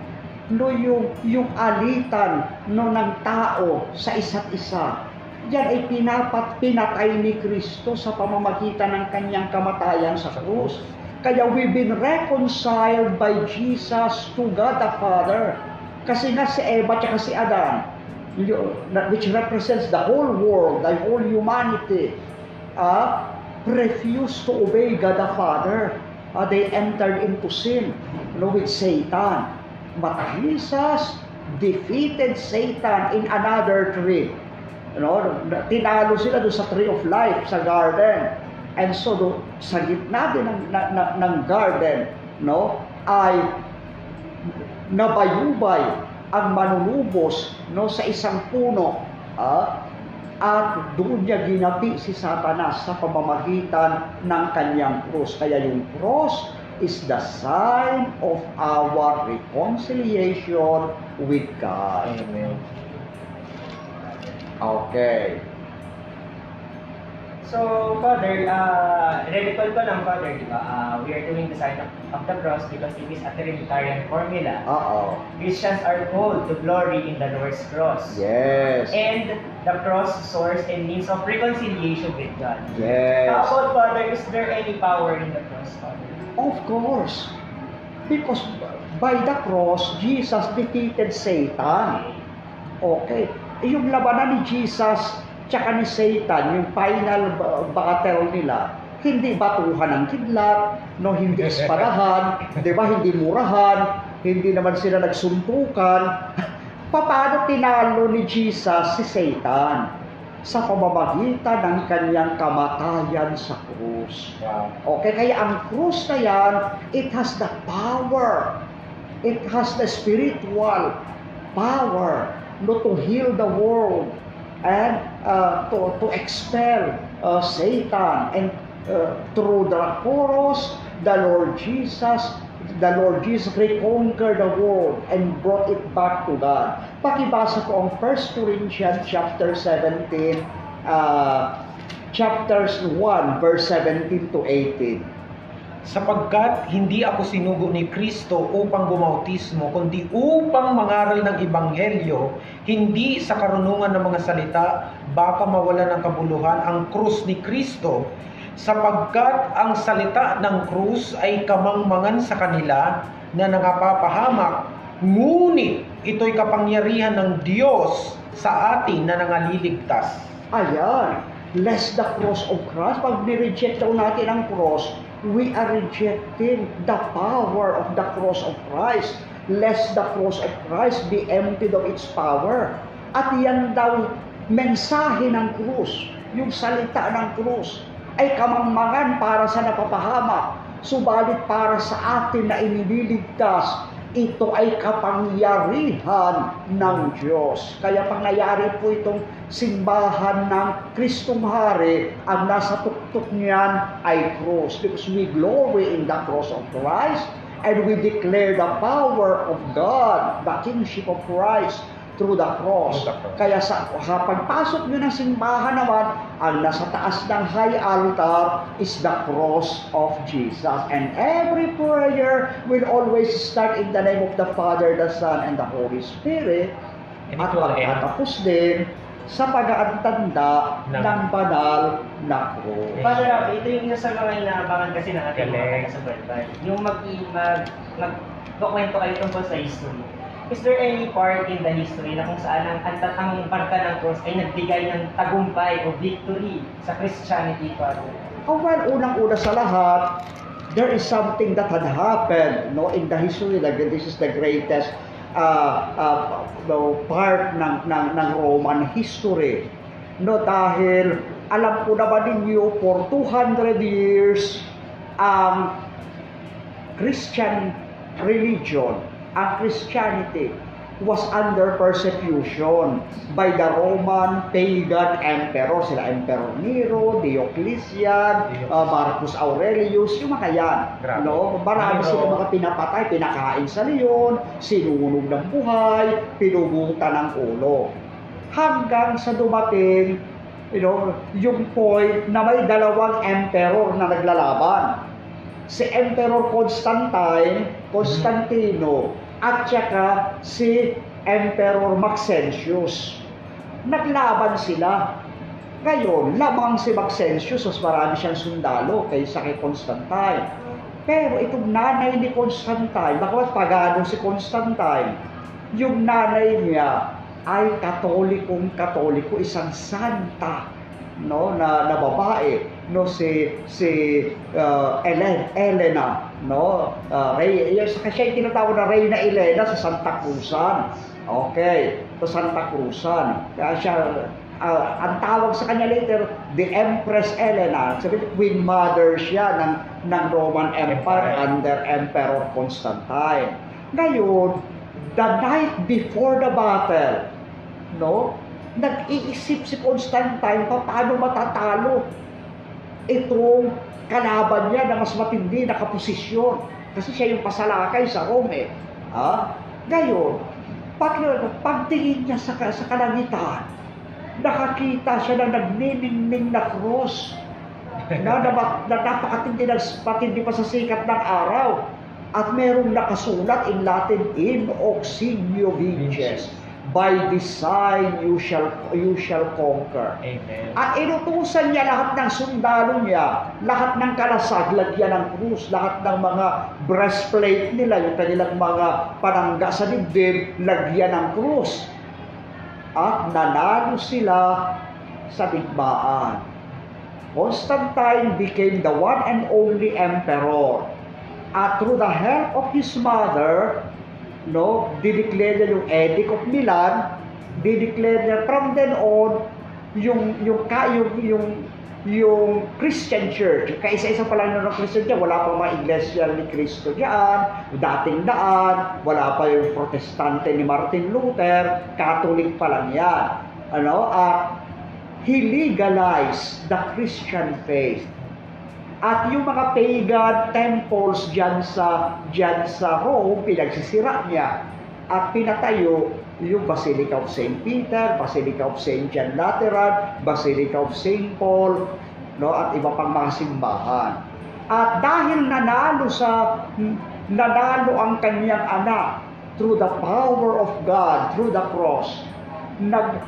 no yung yung alitan no ng tao sa isa't isa. Yan ay pinapat pinatay ni Kristo sa pamamagitan ng kanyang kamatayan sa krus. Kaya we've been reconciled by Jesus to God the Father. Kasi nga si Eva at si Adam, you- which represents the whole world, the whole humanity, ah, refused to obey God the Father. Uh, they entered into sin you know, with Satan. But Jesus defeated Satan in another tree. You know, tinalo sila doon sa tree of life sa garden. And so do, sa gitna din ng, na, na- ng garden, no, ay nabayubay ang manunubos no sa isang puno ah, at doon niya ginapi si Satanas sa pamamagitan ng kanyang cross. Kaya yung cross is the sign of our reconciliation with God. Amen. Okay. So, Father, uh, recall ko lang, Father, di ba? Uh, we are doing the sign of, of the cross because it is a Trinitarian formula. Oo. Christians are called to glory in the Lord's cross. Yes. And the cross source and means of reconciliation with God. Yes. How about, Father, is there any power in the cross, Father? Of course. Because by the cross, Jesus defeated Satan. Okay. Yung labanan ni Jesus tsaka ni Satan, yung final ba- battle nila, hindi batuhan ng kidlat, no, hindi espadahan, di ba, hindi murahan, hindi naman sila nagsuntukan. Paano tinalo ni Jesus si Satan? sa pamamagitan ng kanyang kamatayan sa krus. Okay, kaya ang krus na yan, it has the power. It has the spiritual power no, to heal the world and uh, to, to expel uh, Satan. And uh, through the cross, the Lord Jesus, the Lord Jesus reconquered the world and brought it back to God. Pakibasa ko ang 1 Corinthians chapter 17, uh, chapters 1, verse 17 to 18. Sapagkat hindi ako sinugo ni Kristo upang bumautismo, kundi upang mangaral ng Ebanghelyo, hindi sa karunungan ng mga salita, baka mawala ng kabuluhan ang krus ni Kristo, sapagkat ang salita ng krus ay kamangmangan sa kanila na nangapapahamak, ngunit ito'y kapangyarihan ng Diyos sa atin na nangaliligtas. Ayan. Lest the cross of Christ, pag nireject natin ang cross, we are rejecting the power of the cross of Christ. Lest the cross of Christ be emptied of its power. At yan daw, mensahe ng krus, yung salita ng krus, ay kamangmangan para sa napapahamak. Subalit para sa atin na iniligtas, ito ay kapangyarihan ng Diyos. Kaya pangyayari po itong simbahan ng Kristong Hari, ang nasa tuktok niyan ay cross. Because we glory in the cross of Christ and we declare the power of God, the kingship of Christ through the cross. Through the cross. Kaya sa pagpasok nyo ng simbahan naman, ang nasa taas ng high altar is the cross of Jesus. And every prayer will always start in the name of the Father, the Son, and the Holy Spirit. And At pagkatapos din sa pag-aantanda Ng- ng banal na cross. Father Rob, ito yung isa sa mga inaabangan kasi ng ating mga taga-subaybay. Yung mag, mag, mag, kayo tungkol sa history. Is there any part in the history na kung saan ang, ang, ang parta ng cross ay nagbigay ng tagumpay o victory sa Christianity, Father? Oh, well, unang-una sa lahat, there is something that had happened no in the history like this is the greatest uh, uh, no, part ng, ng, ng Roman history no dahil alam ko naman ninyo for 200 years ang Christian religion ang Christianity was under persecution by the Roman pagan emperor. Sila Emperor Nero, Diocletian, uh, Marcus Aurelius, yung mga yan. Grabe. No? Marami sila mga pinapatay, pinakain sa leon, sinunog ng buhay, pinugutan ng ulo. Hanggang sa dumating you know, yung point na may dalawang emperor na naglalaban. Si Emperor Constantine, Constantino, at saka si Emperor Maxentius. Naglaban sila. Ngayon, lamang si Maxentius, mas marami siyang sundalo kaysa kay Constantine. Pero itong nanay ni Constantine, bakit pagano si Constantine? Yung nanay niya ay katolikong katoliko, isang santa no na, na babae no si si uh, Elen, Elena no uh, Rey yung kasi yung tinatawag na Reyna Elena sa Santa Cruzan. Okay sa Santa Cruzan. Kaya siya uh, ang tawag sa kanya later the Empress Elena. Sabi queen mother siya ng ng Roman Empire. under Emperor Constantine. Ngayon the night before the battle no nag-iisip si Constantine pa paano matatalo itong kalaban niya na mas matindi na kaposisyon. Kasi siya yung pasalakay sa Rome. Eh. Ha? Ngayon, pag, pagtingin niya sa, sa kalangitan, nakakita siya na nagniningning na cross na, na, na napakatindi ng patindi pa sa sikat ng araw. At merong nakasulat in Latin, in auxilio vinces. By design you shall you shall conquer. Amen. At inutusan niya lahat ng sundalo niya, lahat ng kalasag, lagyan ng krus, lahat ng mga breastplate nila, yung kanilang mga panangga sa dibdib, lagyan ng krus. At nanalo sila sa digmaan. Constantine became the one and only emperor. At through the help of his mother, no, dideclare niya yung Edict of Milan, dideclare niya from then on, yung yung ka yung yung yung Christian Church, kaisa-isa pa lang ng Christian Church, wala pa mga iglesia ni Cristo diyan, dating daan, wala pa yung protestante ni Martin Luther, Catholic pa lang yan. Ano? At he legalized the Christian faith. At yung mga pagan temples diyan sa diyan sa Rome, pinagsisira niya at pinatayo yung Basilica of St. Peter, Basilica of St. John Lateran, Basilica of St. Paul, no, at iba pang mga simbahan. At dahil nanalo sa nanalo ang kanyang anak through the power of God, through the cross, nag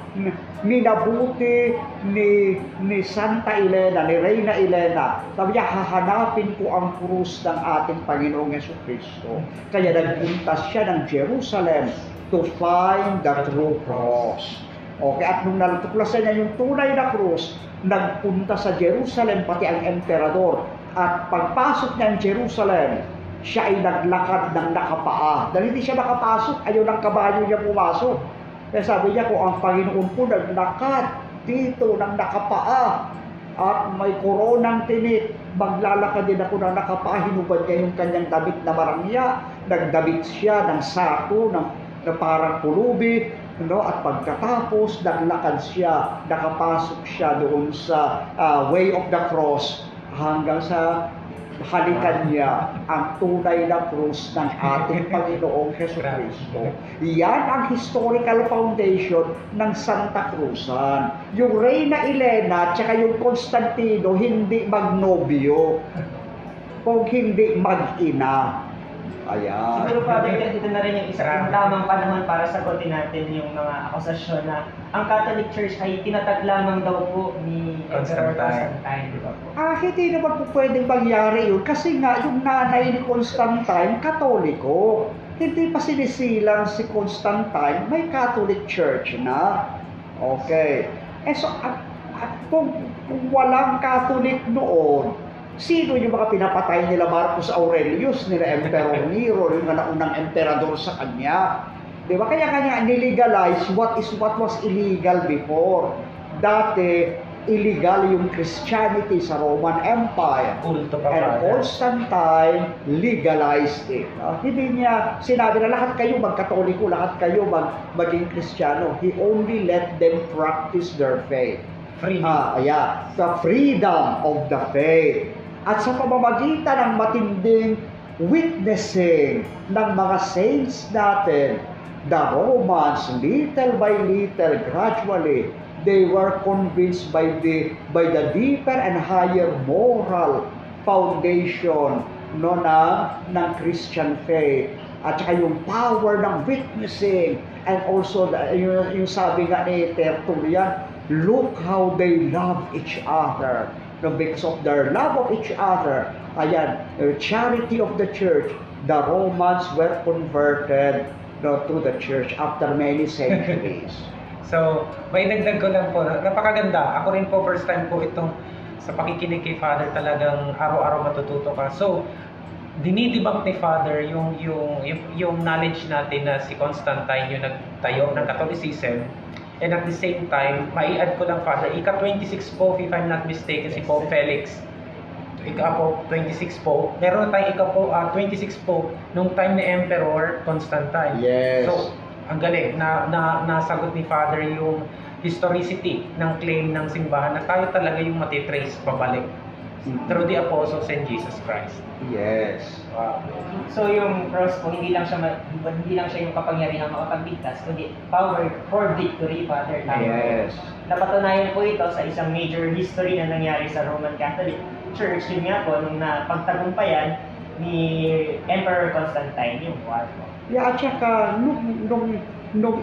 minabuti ni ni Santa Elena, ni Reina Elena. Sabi niya, hahanapin ko ang krus ng ating Panginoong Yeso Kristo. Kaya nagpunta siya ng Jerusalem to find the true cross. Okay, at nung natuklasan niya yung tunay na krus, nagpunta sa Jerusalem pati ang emperador. At pagpasok niya ng Jerusalem, siya ay naglakad ng nakapaa. Dahil hindi siya makapasok, ayaw ng kabayo niya pumasok. Kaya sabi niya, kung ang Panginoon po naglakad dito ng nakapaa at may koronang tinit, maglalakad din ako ng nakapaa, hinubad niya yung kanyang damit na marangya, nagdabit siya ng sako, ng, na parang pulubi, no? at pagkatapos, naglakad siya, nakapasok siya doon sa ah, way of the cross hanggang sa halikan niya ang tunay na krus ng ating Panginoong Heso Kristo. Yan ang historical foundation ng Santa Cruzan. Yung Reyna Elena at yung Constantino hindi magnobyo kung hindi mag-ina. Ayan. Siguro Father, dito na rin yung isa yung tamang panahon para sagutin natin yung mga akusasyon na ang Catholic Church ay tinatag lamang daw po ni Emperor Constantine. Constantine, di ba po? Ah, hindi naman po pwedeng mangyari yun kasi nga yung nanay ni Constantine, katoliko. Hindi pa sinisilang si Constantine, may Catholic Church na. Okay. Eh so, at, at kung, kung walang Catholic noon, sino yung mga pinapatay nila Marcus Aurelius, nila Emperor Nero, yung mga naunang emperador sa kanya? Di ba? Kaya kanya nilegalize what is what was illegal before. Dati, illegal yung Christianity sa Roman Empire. Kulto pa And. Constantine legalized it. no? Hindi niya sinabi na lahat kayo magkatoliko, lahat kayo mag, maging Kristiyano. He only let them practice their faith. Free. Ah, yeah. The freedom of the faith. At sa pamamagitan ng matinding witnessing ng mga saints natin, the Romans, little by little, gradually, they were convinced by the by the deeper and higher moral foundation no ng ng Christian faith. At saka yung power ng witnessing and also the, yung, yung sabi nga ni Tertullian look how they love each other no, because of their love of each other ayan the charity of the church the Romans were converted no, to the church after many centuries So, may dagdag ko lang po. Napakaganda. Ako rin po, first time po itong sa pakikinig kay Father talagang araw-araw matututo ka. So, dinidibak ni Father yung, yung, yung, yung knowledge natin na si Constantine yung nagtayo ng Catholicism. And at the same time, mai-add ko lang Father, ika-26 po, if I'm not mistaken, si Pope Felix. Ika po, 26 po. Meron tayong ika po, ah, 26 po, nung time ni Emperor Constantine. yes So, ang galing na, na nasagot ni Father yung historicity ng claim ng simbahan na tayo talaga yung matitrace pabalik through the apostles and Jesus Christ. yes Wow. So yung cross po, hindi lang siya ma- hindi lang siya yung kapangyarihan makapagligtas, kundi power for victory, Father. Tama. yes Napatunayan po ito sa isang major history na nangyari sa Roman Catholic Church. Yun nga po, nung napagtagumpayan ni Emperor Constantine yung war po. Yeah, at saka nung, nung, nung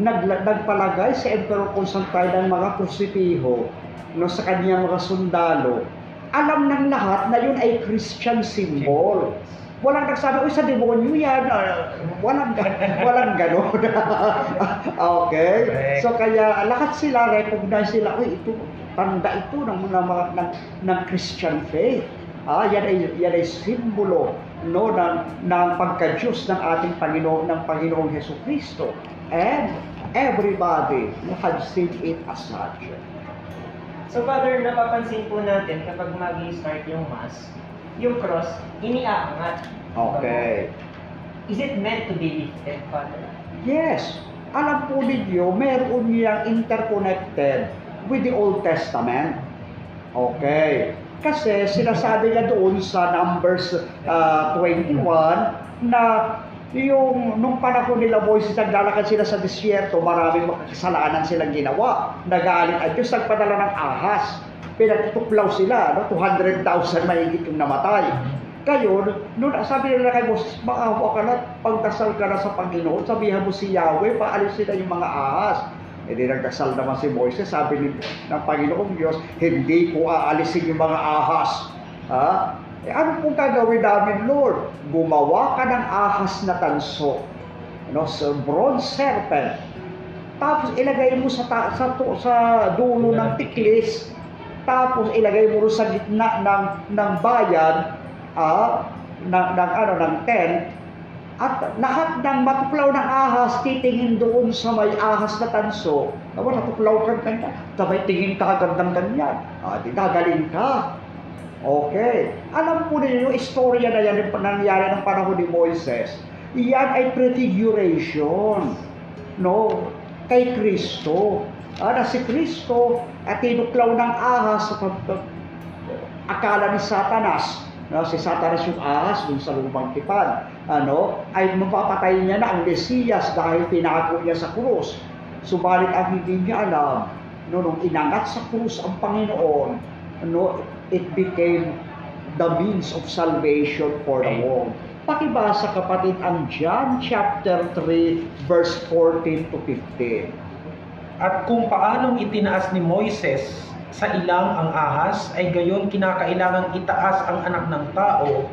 nag, nagpalagay si Emperor Constantine ng mga krusipiho no, sa kanyang mga sundalo, alam ng lahat na yun ay Christian symbol. Walang nagsabi, uy, sa demonyo yan. Ah, walang, walang ganon. okay? So kaya lahat sila recognize sila, uy, ito, tanda ito ng, ng, ng, ng Christian faith. Ah, yan ay yan ay simbolo no ng ng pagka-Diyos ng ating Panginoon ng Panginoong Hesus Kristo. And everybody had seen it as such. So Father, napapansin po natin kapag mag-start yung Mass, yung cross, iniaangat. Okay. Is it meant to be lifted, Father? Yes. Alam po ninyo, meron niyang interconnected with the Old Testament. Okay. Kasi sinasabi nga doon sa Numbers uh, 21 na yung nung panahon nila Moises naglalakad sila sa disyerto, maraming kasalanan silang ginawa. Nagalit at Diyos nagpadala ng ahas. Pinagtuklaw sila, no? 200,000 mahigit yung namatay. Ngayon, nung sabi nila kay Moses, maawa ka na, pagdasal ka na sa Panginoon, sabihan mo si Yahweh, paalisin na yung mga ahas. E di nagdasal naman si Moises, sabi ni, ng Panginoong Diyos, hindi ko aalisin yung mga ahas. Ha? Eh, ano pong gagawin namin, Lord? Gumawa ka ng ahas na tanso. No, sa bronze serpent. Tapos ilagay mo sa, ta- sa, to- sa dulo ng tiklis. Tapos ilagay mo sa gitna ng, ng bayan, ah, ng, ng, ano, ng tent. At lahat ng matuklaw ng ahas, titingin doon sa may ahas na tanso. Nawa, natuklaw ka ng ganyan. Sabay tingin ka agad ng ganyan. Ah, di gagaling ka. Okay. Alam po ninyo istorya na yan yung nangyari ng panahon ni Moises. Iyan ay prefiguration. No? Kay Kristo. Ah, na si Kristo at tinuklaw ng ahas sa akala ni Satanas no, si Satanas yung ahas dun sa lumang tipan, ano, ay mapapatay niya na ang Mesiyas dahil pinako niya sa krus. Subalit ang hindi niya alam, no, nung inangat sa krus ang Panginoon, ano, it became the means of salvation for the world. Pakibasa kapatid ang John chapter 3 verse 14 to 15. At kung paanong itinaas ni Moises sa ilang ang ahas, ay gayon kinakailangan itaas ang anak ng tao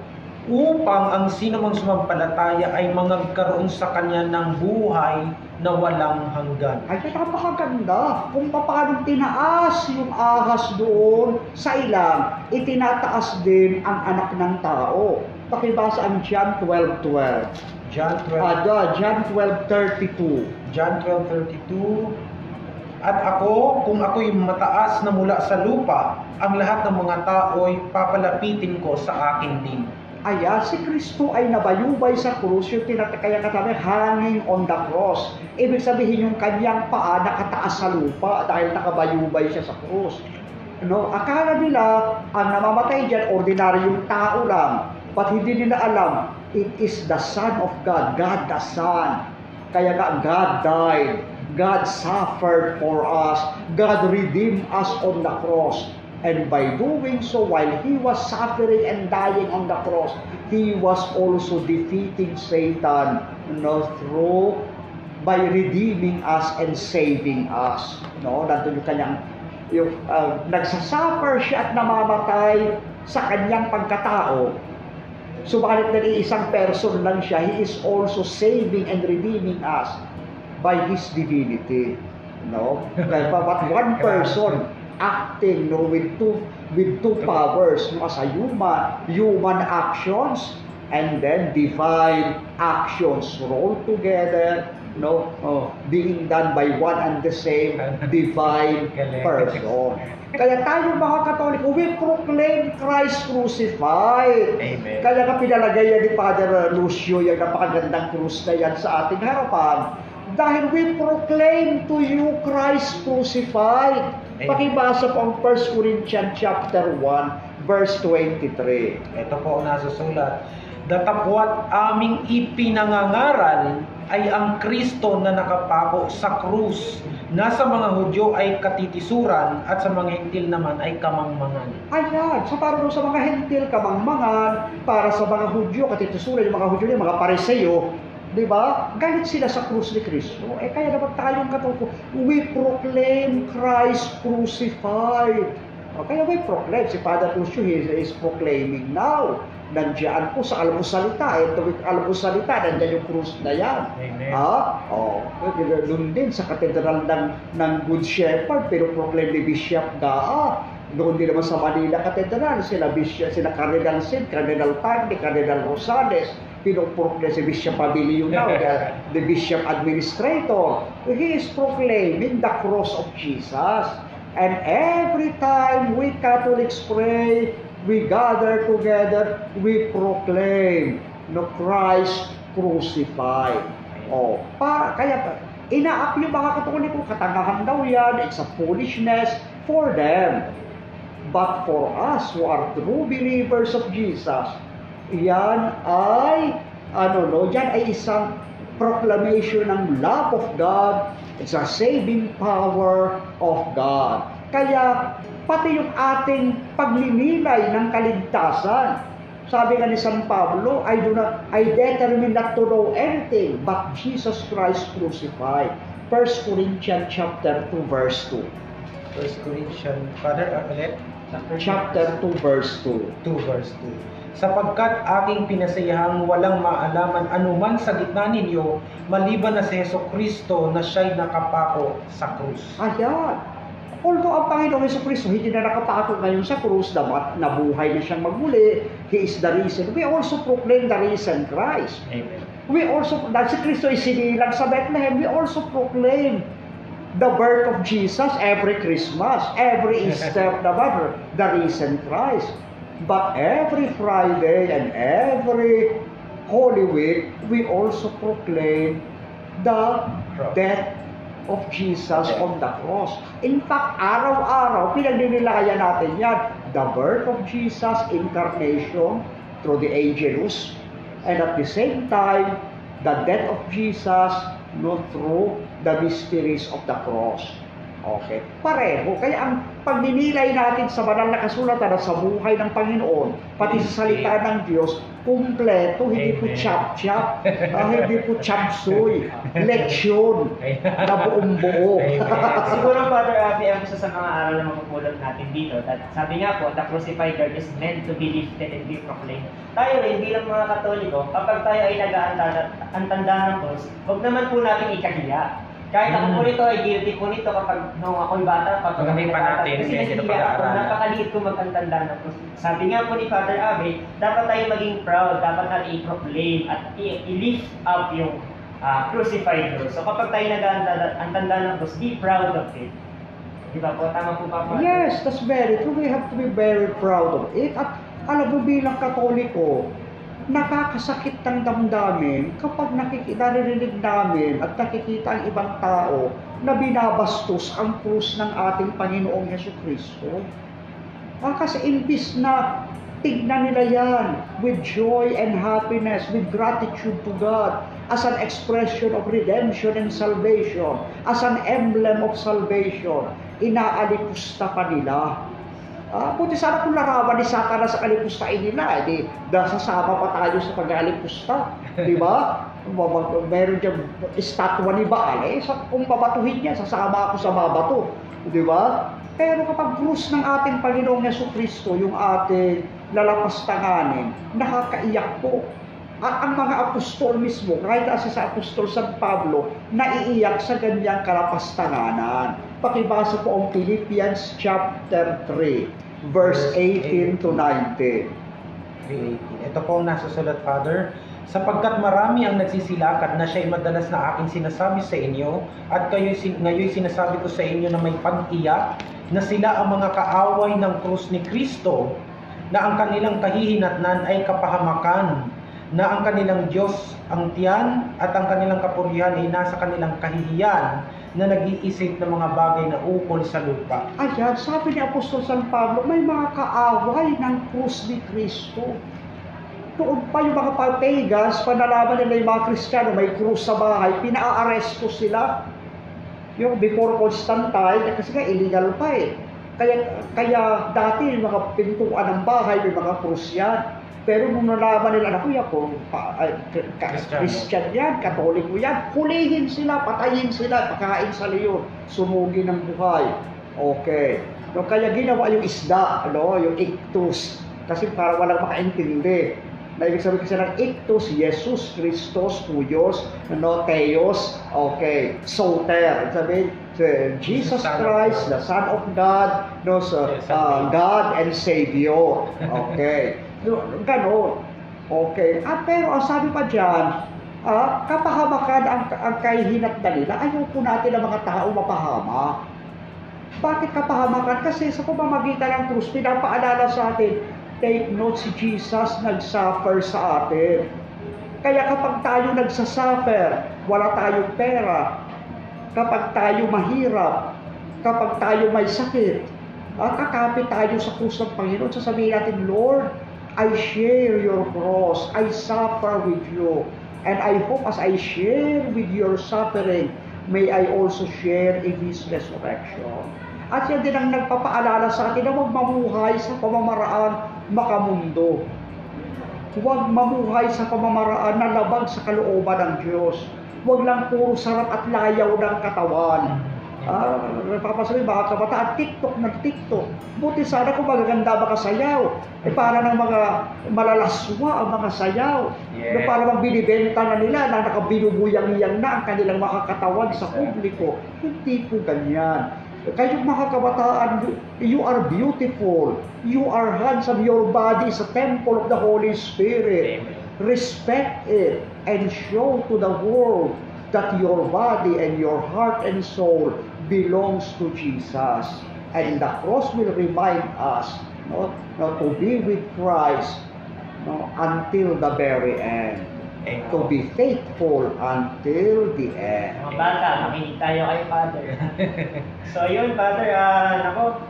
upang ang sino mang sumampalataya ay magkaroon sa kanya ng buhay na walang hanggan. Ay, napakaganda. Kung paano tinaas yung ahas doon sa ilang, itinataas din ang anak ng tao. Pakibasa ang John 12.12. John 12, Ada, John 12.32. John 12:32 At ako, kung ako'y mataas na mula sa lupa, ang lahat ng mga tao ay papalapitin ko sa akin din. Ayan, si Kristo ay nabayubay sa krus, yung tinataya katabi, hanging on the cross. Ibig sabihin yung kanyang paa nakataas sa lupa dahil nakabayubay siya sa krus. No, akala nila ang namamatay diyan ordinaryong tao lang. But hindi nila alam, it is the Son of God, God the Son. Kaya nga God died, God suffered for us, God redeemed us on the cross. And by doing so, while He was suffering and dying on the cross, He was also defeating Satan you know, through by redeeming us and saving us. No, nandun yung kanyang yung uh, nagsasuffer siya at namamatay sa kanyang pagkatao. Subalit na isang person lang siya, he is also saving and redeeming us by his divinity. No? But one person acting no with two with two powers no, as a human human actions and then divine actions roll together no oh, being done by one and the same divine person kaya tayo mga katoliko we proclaim Christ crucified Amen. kaya ka pinalagay yan ni Father Lucio yung napakagandang krus na yan sa ating harapan dahil we proclaim to you Christ crucified. Amen. Pakibasa po ang 1 Corinthians chapter 1 verse 23. Ito po ang nasa sulat. Datapwat aming ipinangangaral ay ang Kristo na nakapako sa krus na sa mga Hudyo ay katitisuran at sa mga Hintil naman ay kamangmangan. Ayan, so para sa mga hentil, kamangmangan, para sa mga Hudyo, katitusuran yung mga Hudyo, yung mga Pariseo, di ba? Galit sila sa krus ni Kristo. Eh kaya dapat tayong katuko, we proclaim Christ crucified. O, kaya we proclaim, si Father Lucio he is proclaiming now. Nandiyan po sa almusalita, ito with almusalita, nandiyan yung krus na yan. Amen. Ha? Oh, doon din sa katedral ng, ng Good Shepherd, pero proclaim ni Bishop Gaa. Doon din naman sa Manila Cathedral, sila Bishop, sila Cardinal Sid, Cardinal Pagni, Cardinal Rosales, pinuproclaim si Bishop Pabilio now, the, the Bishop Administrator. He is proclaiming the cross of Jesus. And every time we Catholics pray, we gather together, we proclaim no Christ crucified. Oh, pa, kaya pa, inaap yung mga katoliko, katangahan daw yan, it's a foolishness for them. But for us who are true believers of Jesus, yan ay, ano no, yan ay isang proclamation ng love of God, it's a saving power of God. Kaya, pati yung ating pagninilay ng kaligtasan, sabi nga ni San Pablo, I do not, I determine not to know anything but Jesus Christ crucified. 1 Corinthians chapter 2 verse 2. First Corinthians, Father, ulit? Chapter 2 verse 2. 2 verse 2. Sapagkat aking pinasayahang walang maalaman anuman sa gitna ninyo, maliban na si Yeso Kristo na siya'y nakapako sa krus. Ayan. Although ang Panginoong Yeso Kristo hindi na nakapako ngayon sa krus, dapat nabuhay na siyang magmuli, He is the reason. We also proclaim the risen Christ. Amen. We also, dahil si Kristo ay sinilang sa Bethlehem, we also proclaim the birth of Jesus every Christmas, every Easter, naman, the risen Christ. But every Friday and every Holy Week, we also proclaim the death of Jesus on the cross. In fact, araw-araw, pinagninilayan natin yan. The birth of Jesus, incarnation through the Angelus, and at the same time, the death of Jesus no, through the mysteries of the cross. Okay. Pareho. Kaya ang pagninilay natin sa banal na kasulatan at sa buhay ng Panginoon, pati sa salita ng Diyos, kumpleto, hindi po chap-chap, ah, hindi po chapsuy, leksyon na buong buo. Siguro, Father Abby, ang isa sa mga aral na mapupulot natin dito, that sabi nga po, the crucified God is meant to be lifted and be proclaimed. Tayo rin, bilang mga Katoliko, kapag tayo ay nag-aantanda ng cross, huwag naman po natin ikahiya. Kahit ako po nito ay guilty po nito kapag nung ako'y bata, kapag Magaling pa bata, natin, kasi kaya hindi na nahihiya ako, pag-aaralan. napakaliit ko magantanda ng cross. Sabi nga po ni Father Abe, dapat tayo maging proud, dapat natin i-proclaim at i- i-lift up yung ah, crucified Lord. So kapag tayo nag-aantanda ng cross, be proud of it. Di ba po? Tama po pa po? Yes, that's very true. We have to be very proud of it. At alam mo bilang katoliko, nakakasakit ng damdamin kapag nakikita, naririnig namin at nakikita ang ibang tao na binabastos ang krus ng ating Panginoong Yeso Kristo. Ah, kasi imbis na tignan nila yan with joy and happiness, with gratitude to God, as an expression of redemption and salvation, as an emblem of salvation, inaalipusta pa nila. Ah, buti sana kung larawan ni Satanas sa kalipustahin nila, edi sasama pa tayo sa pag-alipusta. Di ba? Meron dyan estatwa ni Baal, eh, sa, kung babatuhin niya, sasama ako sa mabato. Di ba? Pero kapag krus ng ating Panginoong Yeso Kristo, yung ating lalapastanganin, nakakaiyak po. At ang mga apostol mismo, kahit kasi sa apostol San Pablo, naiiyak sa ganyang kalapastanganan. Pakibasa po ang Philippians chapter 3, verse 18 to 19. 3.18. Ito po ang nasusulat, Father. Sapagkat marami ang nagsisilakat na siya'y madalas na aking sinasabi sa inyo at kayo ngayon sinasabi ko sa inyo na may pag-iyak na sila ang mga kaaway ng krus ni Kristo na ang kanilang kahihinatnan ay kapahamakan na ang kanilang Diyos ang tiyan at ang kanilang kapurihan ay nasa kanilang kahihiyan na nag-iisip ng mga bagay na ukol sa lupa. Ayan, sabi ni Apostol San Pablo, may mga kaaway ng krus ni Kristo. Noon pa yung mga pagpagans, panalaman nila yung mga Kristiyano, may krus sa bahay, pinaaresto sila. Yung before Constantine, kasi nga illegal pa eh. Kaya, kaya dati yung mga pintuan ng bahay, may mga krus yan. Pero nung nalaman nila, naku, yan, kung pa, ay, ka-. Christian yan, Katoliko yan, hulihin sila, patayin sila, pakain sa leon, sumugin ng buhay. Okay. So, kaya ginawa yung isda, ano, yung ictus. Kasi para walang makaintindi. Na ibig sabihin kasi ng ictus, Jesus Christos, Kuyos, ano, Theos, okay, Soter. Ibig sabihin, Jesus Christ, the Son of God, no, so, uh. God and Savior. Okay. No, Ganon. Okay. Ah, pero ang sabi pa dyan, ah, kapahamakan ang, ang kahihinatnan nila, ayaw po natin ang mga tao mapahamak. Bakit kapahamakan? Kasi sa pamamagitan ng krus, pinapaalala sa atin, take note si Jesus nag-suffer sa atin. Kaya kapag tayo nagsasuffer, wala tayong pera, kapag tayo mahirap, kapag tayo may sakit, at kakapit tayo sa krus ng Panginoon, sasabihin natin, Lord, I share your cross, I suffer with you, and I hope as I share with your suffering, may I also share in His resurrection. At yan din ang nagpapaalala sa atin na huwag mamuhay sa pamamaraan makamundo. Huwag mamuhay sa pamamaraan na labag sa kalooban ng Diyos. Huwag lang puro sarap at layaw ng katawan. Ah, napapasabi mga kabataan, TikTok ng TikTok. Buti sana kung magaganda makasayaw. Eh para ng mga malalaswa ang mga sayaw. Yes. Na para bang binibenta na nila na nakabinubuyang-iyang na ang kanilang makakatawan sa publiko. Hindi po ganyan. Kayong mga kabataan, you are beautiful. You are handsome. Your body is a temple of the Holy Spirit. Amen. Respect it and show to the world that your body and your heart and soul belongs to Jesus. And the cross will remind us no, no, to be with Christ no, until the very end. Amen. To be faithful until the end. Mga bata, makinig tayo kay Father. so yun, Father, ah, nako,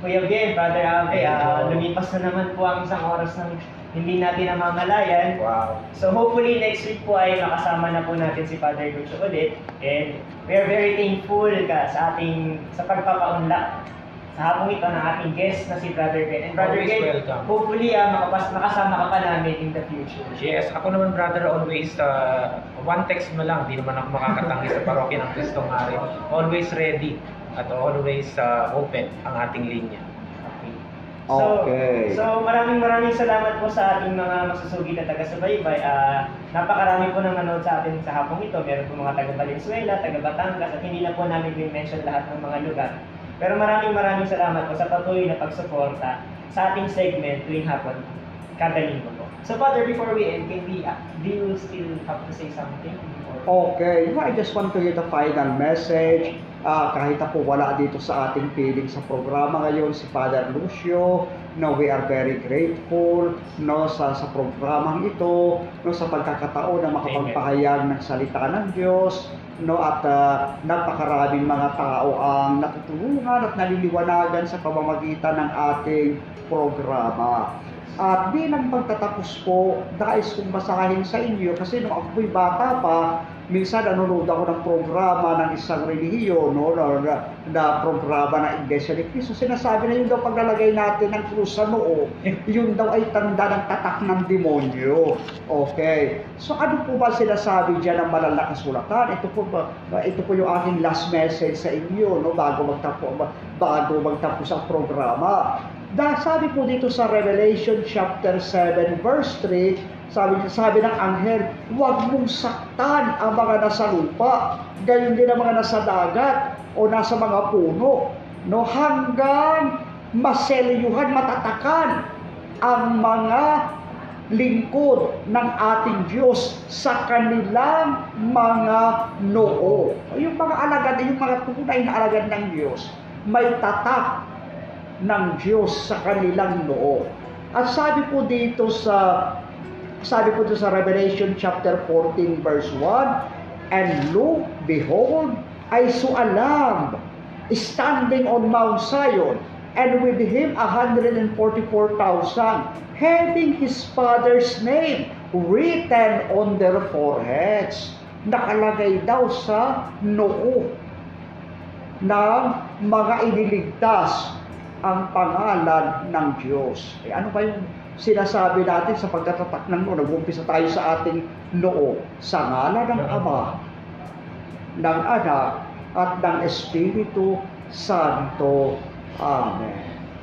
Kuya Bien, Father Ave, ah, lumipas na naman po ang isang oras ng hindi natin namamalayan. Wow. So hopefully next week po ay makasama na po natin si Father Lucio ulit. And we are very thankful ka sa ating sa pagpapaunlak sa hapong ito ng ating guest na si Brother Ben. And Brother Ben, welcome. hopefully ah, makapas, makasama ka pa namin in the future. Yes, ako naman brother always uh, one text mo lang, di naman ako makakatanggi sa parokya ng Kristong Hari. Always ready at always uh, open ang ating linya. Okay. So, so maraming maraming salamat po sa ating mga masusugi na taga-subaybay. Ah, napakarami po nang nanood sa atin sa hapong ito. Meron po mga taga Valenzuela, taga Batangas, at hindi na po namin din-mention lahat ng mga lugar. Pero maraming maraming salamat po sa patuloy na pagsuporta sa ating segment tuwing hapon, kada linggo po. So Father, before we end, can we, ah, do you still have to say something? Before? Okay, I just want to give a final message. Ah, kahit ako wala dito sa ating piling sa programa ngayon, si Father Lucio, no, we are very grateful no, sa, sa programang ito, no, sa pagkakataon na makapagpahayag ng salita ng Diyos, no, at ah, napakaraming mga tao ang natutulungan at naliliwanagan sa pamamagitan ng ating programa. At bilang pagtatapos po, nais kong basahin sa inyo kasi nung ako'y bata pa, minsan nanonood ako ng programa ng isang relihiyon, no, na, na, na programa ng Iglesia ni Cristo. Sinasabi na yun daw paglalagay natin ng krus sa noo, yun daw ay tanda ng tatak ng demonyo. Okay. So ano po ba sinasabi dyan ng malalakas sulatan? Ito po ba, ito po yung aking last message sa inyo, no, bago magtapos bago magtapos ang programa. Sabi po dito sa Revelation chapter 7 verse 3, sabi, sabi ng anghel, huwag mong saktan ang mga nasa lupa, gayon din ang mga nasa dagat o nasa mga puno, no hanggang maselyuhan, matatakan ang mga lingkod ng ating Diyos sa kanilang mga noo. Yung mga alagad, yung mga tunay na alagad ng Diyos, may tatak ng Diyos sa kanilang noo. At sabi po dito sa sabi po dito sa Revelation chapter 14 verse 1, And look, behold, I saw a lamb standing on Mount Zion, and with him a hundred and forty-four thousand, having his father's name written on their foreheads. Nakalagay daw sa noo ng mga iniligtas ang pangalan ng Diyos. Eh, ano ba yung sinasabi natin sa pagkatatak ng noo? Nag-umpisa tayo sa ating noo. Sa ngalan ng Ama, ng Anak, at ng Espiritu Santo. Amen.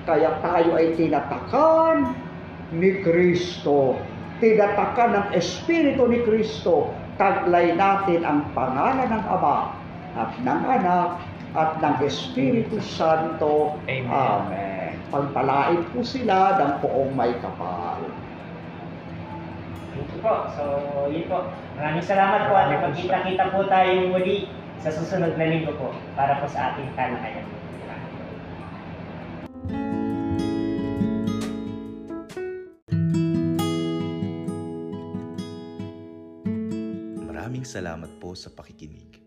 Kaya tayo ay tinatakan ni Kristo. Tinatakan ng Espiritu ni Kristo. Taglay natin ang pangalan ng Ama at ng Anak at ng Espiritu Santo. Amen. Amen. Pagpalain po sila ng poong may kapal. Sige po. So, yun po. Maraming salamat po at magkita-kita po tayo muli sa susunod na linggo po para po sa ating talakayan. Maraming salamat po sa pakikinig.